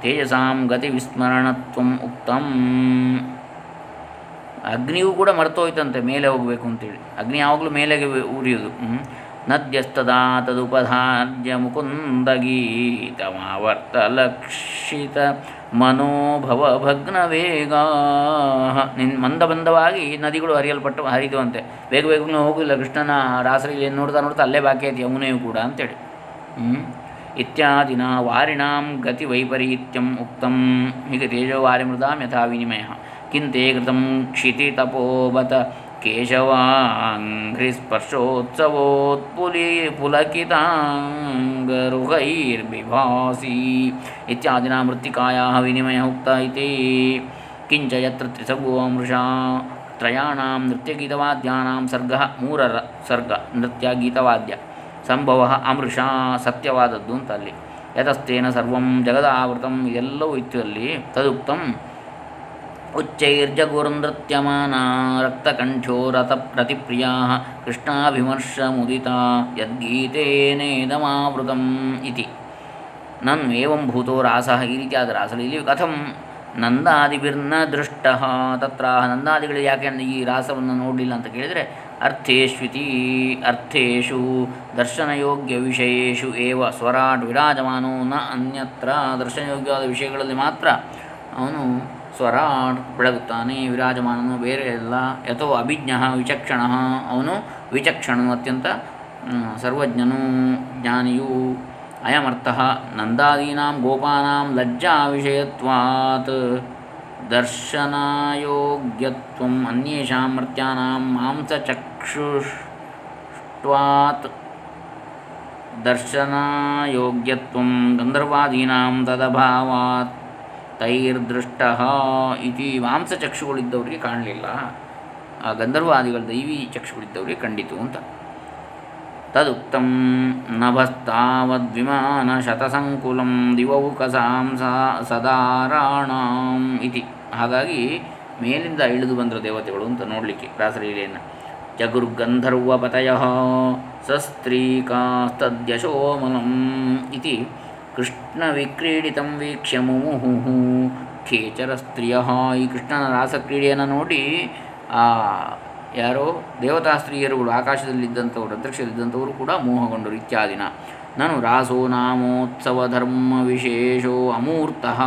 ತೇಜಸಾಂ ಗತಿ ವಿಸ್ಮರಣತ್ವಂ ಉಕ್ತಂ ಅಗ್ನಿಯೂ ಕೂಡ ಮರ್ತೋಯ್ತಂತೆ, ಮೇಲೆ ಹೋಗಬೇಕು ಅಂತೇಳಿ. ಅಗ್ನಿ ಯಾವಾಗಲೂ ಮೇಲೆಗೆ ಉ- ಉರಿಯುವುದು ಹ್ಮ್. ನದ್ಯಸ್ತದಾ ತದುಪಧಾರ್ಯ ಲಕ್ಷಿತ ಮನೋಭವ ಭಗ್ನ ವೇಗ. ನಿನ್ ಮಂದಬಂಧವಾಗಿ ನದಿಗಳು ಹರಿಯಲ್ಪಟ್ಟು ಹರಿದುವಂತೆ ಬೇಗ ಬೇಗನೆ ಹೋಗಿಲ್ಲ ಕೃಷ್ಣನ ರಾಸಲೀಲೆಯನ್ನು ನೋಡ್ತಾ ನೋಡ್ತಾ ಅಲ್ಲೇ ಬಾಕಿ ಐತಿ ಯಮುನೆಯೂ ಕೂಡ ಅಂತೇಳಿ. ಹ್ಮ್. ಇತ್ಯಾದಿನ ವಾರಿಣಾಂ ಗತಿ ವೈಪರೀತ್ಯಂ ಉಕ್ತಂ ಹೀಗೆ ತೇಜೋವಾರಿಮೃದಾಂ ಯಥಾ ವಿನಿಮಯ ಕಿಂತೆ ಕೃತಂ ಕ್ಷಿತಿ ತಪೋಬತ ಕೇಶವಾಂಘ್ರಿಸ್ಪರ್ಶೋತ್ಸವೋತ್ಪುಲಿ ಪುಲಕಿತಾಂಗರುಹೈರ್ಬಿಭಾಸಿ ಇತ್ಯಾದಿನ ಮೃತ್ತಿಕಾಯಾः ವಿನಿಮಯः ಉಕ್ತ ಇತಿ ಕಿಂಚ ಯತ್ರ ತ್ರಿಸರ್ಗೋ ಮೃಷಾ ತ್ರಯಾಣಾಂ ನೃತ್ಯಗೀತವಾದ್ಯಾನಾಂ ಸರ್ಗಃ ಮೂರರ ಸರ್ಗ ನೃತ್ಯ ಗೀತವಾದ್ಯ ಸಂಭವ ಅಮೃಷ ಸತ್ಯವಾದದ್ದು ಅಂತ ಅಲ್ಲಿ ಯತಸ್ತೇನ ಸರ್ವಂ ಜಗದಾವೃತಂ ಇದೆಲ್ಲವೂ ಇತ್ತು ಅಲ್ಲಿ. ತದುಕ್ತಂ ಉಚ್ಚೈರ್ಜಗುರ್ನೃತ್ಯಮಾನ ರಕ್ತಕಂಠೋ ರಥ ಪ್ರತಿಪ್ರಿಯಾ ಕೃಷ್ಣಾಭಿಮರ್ಶ ಮುದಿತ ಯದ್ಗೀತೇನೇದಮಾವೃತಂ ಇತಿ. ನನ್ ಏವಂ ಭೂತೋ ರಾಸಃ ಈ ರೀತಿಯಾದ ರಾಸಲೀಲಿ ಕಥಂ ನಂದಾದಿಭಿರ್ನ ದೃಷ್ಟ ತತ್ರ ನಂದಾದಿಗಳು ಯಾಕೆ ಈ ರಾಸವನ್ನು ನೋಡಲಿಲ್ಲ ಅಂತ ಕೇಳಿದರೆ ಅರ್ಥೇಷ್ವಿತಿ ಅರ್ಥೇಶು ದರ್ಶನಯೋಗ್ಯ ವಿಷಯೇಷು ಏವ ಸ್ವರಾಟ್ ವಿರಾಜಮಾನೋ ನ ಅನ್ಯತ್ರ. ದರ್ಶನಯೋಗ್ಯವಾದ ವಿಷಯಗಳಲ್ಲಿ ಮಾತ್ರ ಅವನು ಸ್ವರಾಟ್ ಬೆಳಗುತ್ತಾನೆ, ವಿರಾಜಮಾನನು ಬೇರೆ ಎಲ್ಲ. ಯಥೋ ಅಭಿಜ್ಞ ವಿಚಕ್ಷಣ. ಅವನು ವಿಚಕ್ಷಣನು ಅತ್ಯಂತ ಸರ್ವಜ್ಞನು, ಜ್ಞಾನಿಯು. ಅಯಮರ್ಥ, ನಂದಾದೀನಾಂ, ಗೋಪಾನಾಂ, ಲಜ್ಜಾ ವಿಷಯತ್ವಾತ್. ದರ್ಶನಾಯೋಗ್ಯತ್ವಂ ಅನ್ಯೇಷಾಂ ಮರ್ತ್ಯಾನಾಂ ಮಾಂಸಚಕ್ಷುಷ್ಟ್ವಾತ್ ದರ್ಶನಾಯೋಗ್ಯತ್ವಂ ಗಂಧರ್ವಾದೀನಾಂ ತದಭಾವಾತ್ ತೈರ್ದೃಷ್ಟ ಇತಿ ಮಾಂಸಚಕ್ಷುಗಳಿದ್ದವರಿಗೆ ಕಾಣಲಿಲ್ಲ. ಆ ಗಂಧರ್ವಾದಿಗಳ ದೈವಿ ಚಕ್ಷುಗಳಿದ್ದವರಿಗೆ ಕಂಡಿತು ಅಂತ. ತದುಕ್ತಂ ನಭಸ್ತಾವದ್ವಿಮಾನ ಶತಸಂಕುಲಂ ದಿವೌಕಸಾಂ ಸದಾರಾಣಾಂ ಇತಿ. ಹಾಗಾಗಿ ಮೇಲಿಂದ ಇಳಿದು ಬಂದರು ದೇವತೆಗಳು ಅಂತ ನೋಡಲಿಕ್ಕೆ ರಾಸಲೀಲೆಯನ್ನು. ಜಗುರ್ಗಂಧರ್ವಪತಯ ಸಸ್ತ್ರೀಕಾಸ್ತದ್ಯಶೋಮಲಂ ಇತಿ ಕೃಷ್ಣವಿಕ್ರೀಡಿತಂ ವೀಕ್ಷ್ಯ ಮುಮುಹು ಖೇಚರ ಸ್ತ್ರೀಯ ಈ ಕೃಷ್ಣನ ರಾಸಕ್ರೀಡೆಯನ್ನು ನೋಡಿ, ಆ, ಯಾರೋ ದೇವತಾ ಸ್ತ್ರೀಯರುಗಳು ಆಕಾಶದಲ್ಲಿದ್ದಂಥವ್ರು ಅಂತರಿಕ್ಷದಲ್ಲಿದ್ದಂಥವರು ಕೂಡ ಮೋಹಗೊಂಡರು ಇತ್ಯಾದಿನ. ನಾನು ರಾಸೋ ನಾಮೋತ್ಸವ ಧರ್ಮ ವಿಶೇಷೋ ಅಮೂರ್ತಃ.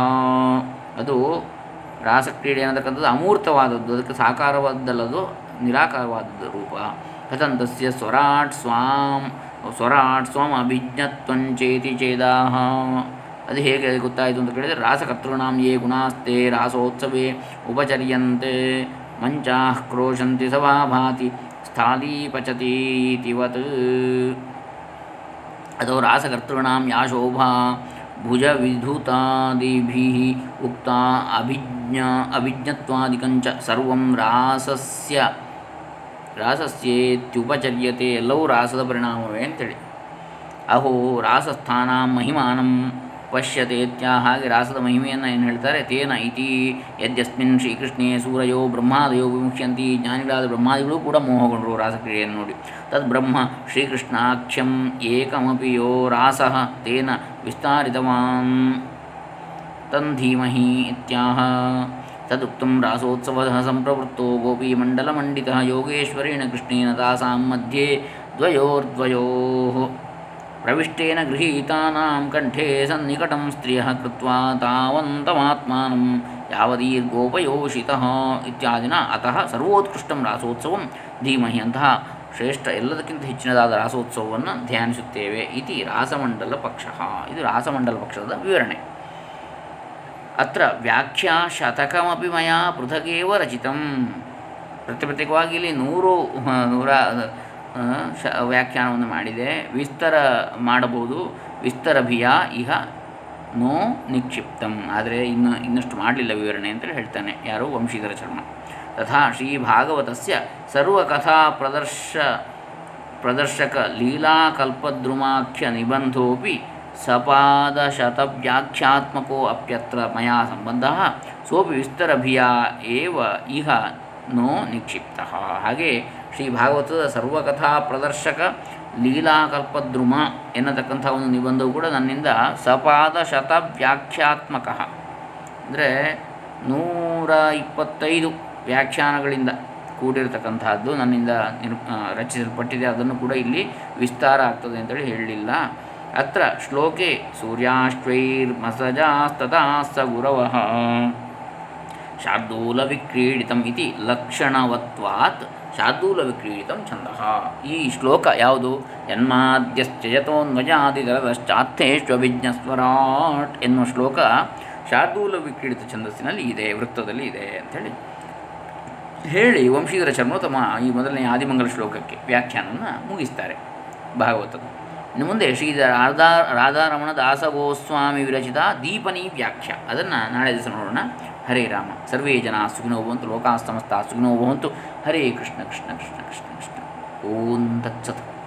ಅದು ರಾಸಕ್ರೀಡೆ ಅನ್ನತಕ್ಕಂಥದ್ದು ಅಮೂರ್ತವಾದದ್ದು, ಅದಕ್ಕೆ ಸಾಕಾರವಾದ್ದಲ್ಲದು ನಿರಾಕಾರವಾದದ್ದು ರೂಪ. ಕಥಂತಸ್ಯ ಸ್ವರಾಟ್ ಸ್ವಾಂ ಸ್ವರಾಟ್ ಸ್ವಾಂ ಅಭಿಜ್ಞತ್ವಂಚೇತಿ ಚೇದಾಹ ಅದು ಹೇಗೆ ಗೊತ್ತಾಯಿತು ಅಂತ ಕೇಳಿದರೆ, ರಾಸಕರ್ತೃಣಾಂ ಯೇ ಗುಣಾಸ್ತೆ ರಾಸೋತ್ಸವೇ ಉಪಚರ್ಯಂತೆ, ಮಂಚಾಃ ಕ್ರೋಶಂತಿ ಸಭಾಭಾತಿ ಸ್ಥಾಲೀ ಪಚತೀತಿವತ್ ಅದು ರಾಸಕರ್ತೃಣಾಂ ಯಾ ಶೋಭಾ ಭುಜವಿಧುತಾದಿಭಿः ಉಕ್ತ ಅಭಿಜ್ಞ ಅಭಿಜ್ಞತ್ವಾದಿಕಂಚ ಸರ್ವಂ ರಾಸಸ್ಯ ರಾಸಸ್ಯೇತ್ಯುಪಚರ್ಯತೆ ಎಲ್ಲವೂ ರಾಸದ ಪರಿಣಾಮವೇ ಅಂತೇಳಿ ಅಹೋ ರಾಸಸ್ಥಾನ ಮಹಿಮಾನಂ ಪಶ್ಯತೆ ಹಾಗೆ ರಾಸದ ಮಹಿಮೆಯನ್ನು ಏನು ಹೇಳ್ತಾರೆ? ತೇನ ಇತಿ ಯದ್ಯಸ್ಮಿನ್ ಶ್ರೀಕೃಷ್ಣೇ ಸೂರಯೋ ಬ್ರಹ್ಮಾದಯೋ ವಿಮುಖ್ಯಂತಿ. ಜ್ಞಾನಿಗಳಾದ ಬ್ರಹ್ಮಾದಿಗಳು ಕೂಡ ಮೋಹಗೊಂಡರು ರಾಸಕ್ರಿಯೆಯನ್ನು ನೋಡಿ. ತದ್ ಬ್ರಹ್ಮ ಶ್ರೀಕೃಷ್ಣಾಖ್ಯಂ ಏಕಮಪಿ ಯೋ ರಾಸ. ತೇನ ವಿಸ್ತಾರಿತವಾನ್. ತಂಧೀಮಹಿ ಇತ್ಯಾಹ. ತದುಕ್ತಂ ರಾಸೋತ್ಸವ ಸಂಪ್ರವೃತ್ತೋ ಗೋಪೀಮಂಡಲಮಂಡಿತ ಯೋಗೇಶ್ವರೇಣ ಕೃಷ್ಣೇನ ತಾಸಾಂ ಮಧ್ಯೆ ದ್ವಯೋರ್ದ್ವಯೋ. ಪ್ರವಿಷ್ಟೇನ ಗೃಹೀತಾನಾಂ ಕಂಠೇ ಸನ್ನಿಕಟಂ ಸ್ತ್ರಿಯ ಕೃತ್ವಾ ತಾವಂತಮಾತ್ಮಾನಂ ಯಾವದೀರ್ಗೋಪಯೋಷಿತಃ ಇತ್ಯಾದಿನ ಅತಃ ಸರ್ವೋತ್ಕೃಷ್ಟಂ ರಾಸೋತ್ಸವಂ ಧೀಮಹಿ ಅಂತಹ ಶ್ರೇಷ್ಠ ಎಲ್ಲದಕ್ಕಿಂತ ಹೆಚ್ಚಿನದಾದ ರಾಸೋತ್ಸವವನ್ನು ಧ್ಯಾನಿಸುತ್ತೇವೆ ಇತಿ ರಾಸಮಂಡಲ ಪಕ್ಷ ಇದು ರಾಸಮಂಡಲ ಪಕ್ಷದ ವಿವರಣೆ। ಅತ್ರ ವ್ಯಾಖ್ಯಾ ಶತಕಮಿ ಮಯ ಪೃಥಗೇವ ರಚಿತಂ। ಪ್ರತ್ಯೇಕವಾಗಿ ಇಲ್ಲಿ ನೂರು, ನೂರ ಶ, ವ್ಯಾಖ್ಯಾನವನ್ನು ಮಾಡಿದೆ. ವಿಸ್ತರ ಮಾಡಬಹುದು. ವಿಸ್ತರಭಿಯ ಇಹ ನೋ ನಿಕ್ಷಿಪ್ತಂ. ಆದರೆ ಇನ್ನು ಇನ್ನಷ್ಟು ಮಾಡಲಿಲ್ಲ ವಿವರಣೆ ಅಂತೇಳಿ ಹೇಳ್ತಾನೆ ಯಾರು ವಂಶೀಧರ ಚರ್ಮ ತಥಾ ಶ್ರೀ ಭಾಗವತಸ್ಯ ಸರ್ವಕಥಾ ಪ್ರದರ್ಶ, ಪ್ರದರ್ಶಕ ಲೀಲಾಕಲ್ಪದ್ರುಮಾಖ್ಯ ನಿಬಂಧೋಪಿ ಸಪಾದಶತವ್ಯಾಖ್ಯಾತ್ಮಕೋ ಅಪ್ಯತ್ರ ಮಯಾ ಸಂಬಂಧ ಸೋಪಿ ವಿಸ್ತರಭಿಯ ಏವ ಇಹ ನೋ ನಿಕ್ಷಿಪ್ತ. ಹಾಗೆ ಶ್ರೀ ಭಾಗವತದ ಸರ್ವಕಥಾ ಪ್ರದರ್ಶಕ ಲೀಲಾಕಲ್ಪದ್ರುಮ ಎನ್ನತಕ್ಕಂಥ ಒಂದು ನಿಬಂಧವು ಕೂಡ ನನ್ನಿಂದ ಸಪಾದ ಶತ ವ್ಯಾಖ್ಯಾತ್ಮಕ ಅಂದರೆ ನೂರ ಇಪ್ಪತ್ತೈದು ವ್ಯಾಖ್ಯಾನಗಳಿಂದ ಕೂಡಿರತಕ್ಕಂಥದ್ದು ನನ್ನಿಂದ ನಿರ್ ರಚಿಸಲ್ಪಟ್ಟಿದೆ. ಅದನ್ನು ಕೂಡ ಇಲ್ಲಿ ವಿಸ್ತಾರ ಆಗ್ತದೆ ಅಂತೇಳಿ ಹೇಳಲಿಲ್ಲ. ಅತ್ರ ಶ್ಲೋಕೆ ಸೂರ್ಯಾಶ್ವೈರ್ಮಸಜಾಸ್ತಥಾ ಸ ಗುರವ. ಶಾರ್ದೂಲವಿಕ್ರೀಡಿತಂ ಇತಿ ಲಕ್ಷಣವತ್ವಾತ್ ಶಾರ್ದೂಲವಿಕ್ರೀಡಿತಂ ಛಂದಃ. ಈ ಶ್ಲೋಕ ಯಾವುದು? ಯನ್ಮಾದ್ಯಶ್ಚಯತೋನ್ವಜಾದಿರದಶ್ಚಾರ್ಥೇಷ್ವಭಿಜ್ಞಸ್ವರಾಟ್ ಎನ್ನುವ ಶ್ಲೋಕ ಶಾರ್ದೂಲ ವಿಕ್ರೀಡಿತ ಛಂದಸ್ಸಿನಲ್ಲಿ ಇದೆ, ವೃತ್ತದಲ್ಲಿ ಇದೆ ಅಂಥೇಳಿ ಹೇಳಿ. ವಂಶೀಧರ ಚರ್ಮೋತ್ತಮ ಈ ಮೊದಲನೇ ಆದಿಮಂಗಲ ಶ್ಲೋಕಕ್ಕೆ ವ್ಯಾಖ್ಯಾನವನ್ನು ಮುಗಿಸ್ತಾರೆ ಭಾಗವತದ ಇನ್ನು ಮುಂದೆ ಶ್ರೀಧರ ರಾಧಾ ರಾಧಾರಮಣ ದಾಸಗೋಸ್ವಾಮಿ ವಿರಚಿತ ದೀಪನಿ ವ್ಯಾಖ್ಯ. ಅದನ್ನು ನಾಳೆ ದಿವಸ ನೋಡೋಣ. ಹರೇ ರಾಮ. ಸರ್ವೇ ಜನ ಸುಖಿನೋ ಭವಂತು ಲೋಕಾಸ್ತಮಸ್ತ ಸುಖಿನೋ ಭವಂತು. ಹರೇ ಕೃಷ್ಣ ಕೃಷ್ಣ ಕೃಷ್ಣ ಕೃಷ್ಣ ಕೃಷ್ಣ. ಓಂ ತತ್ಸತ್.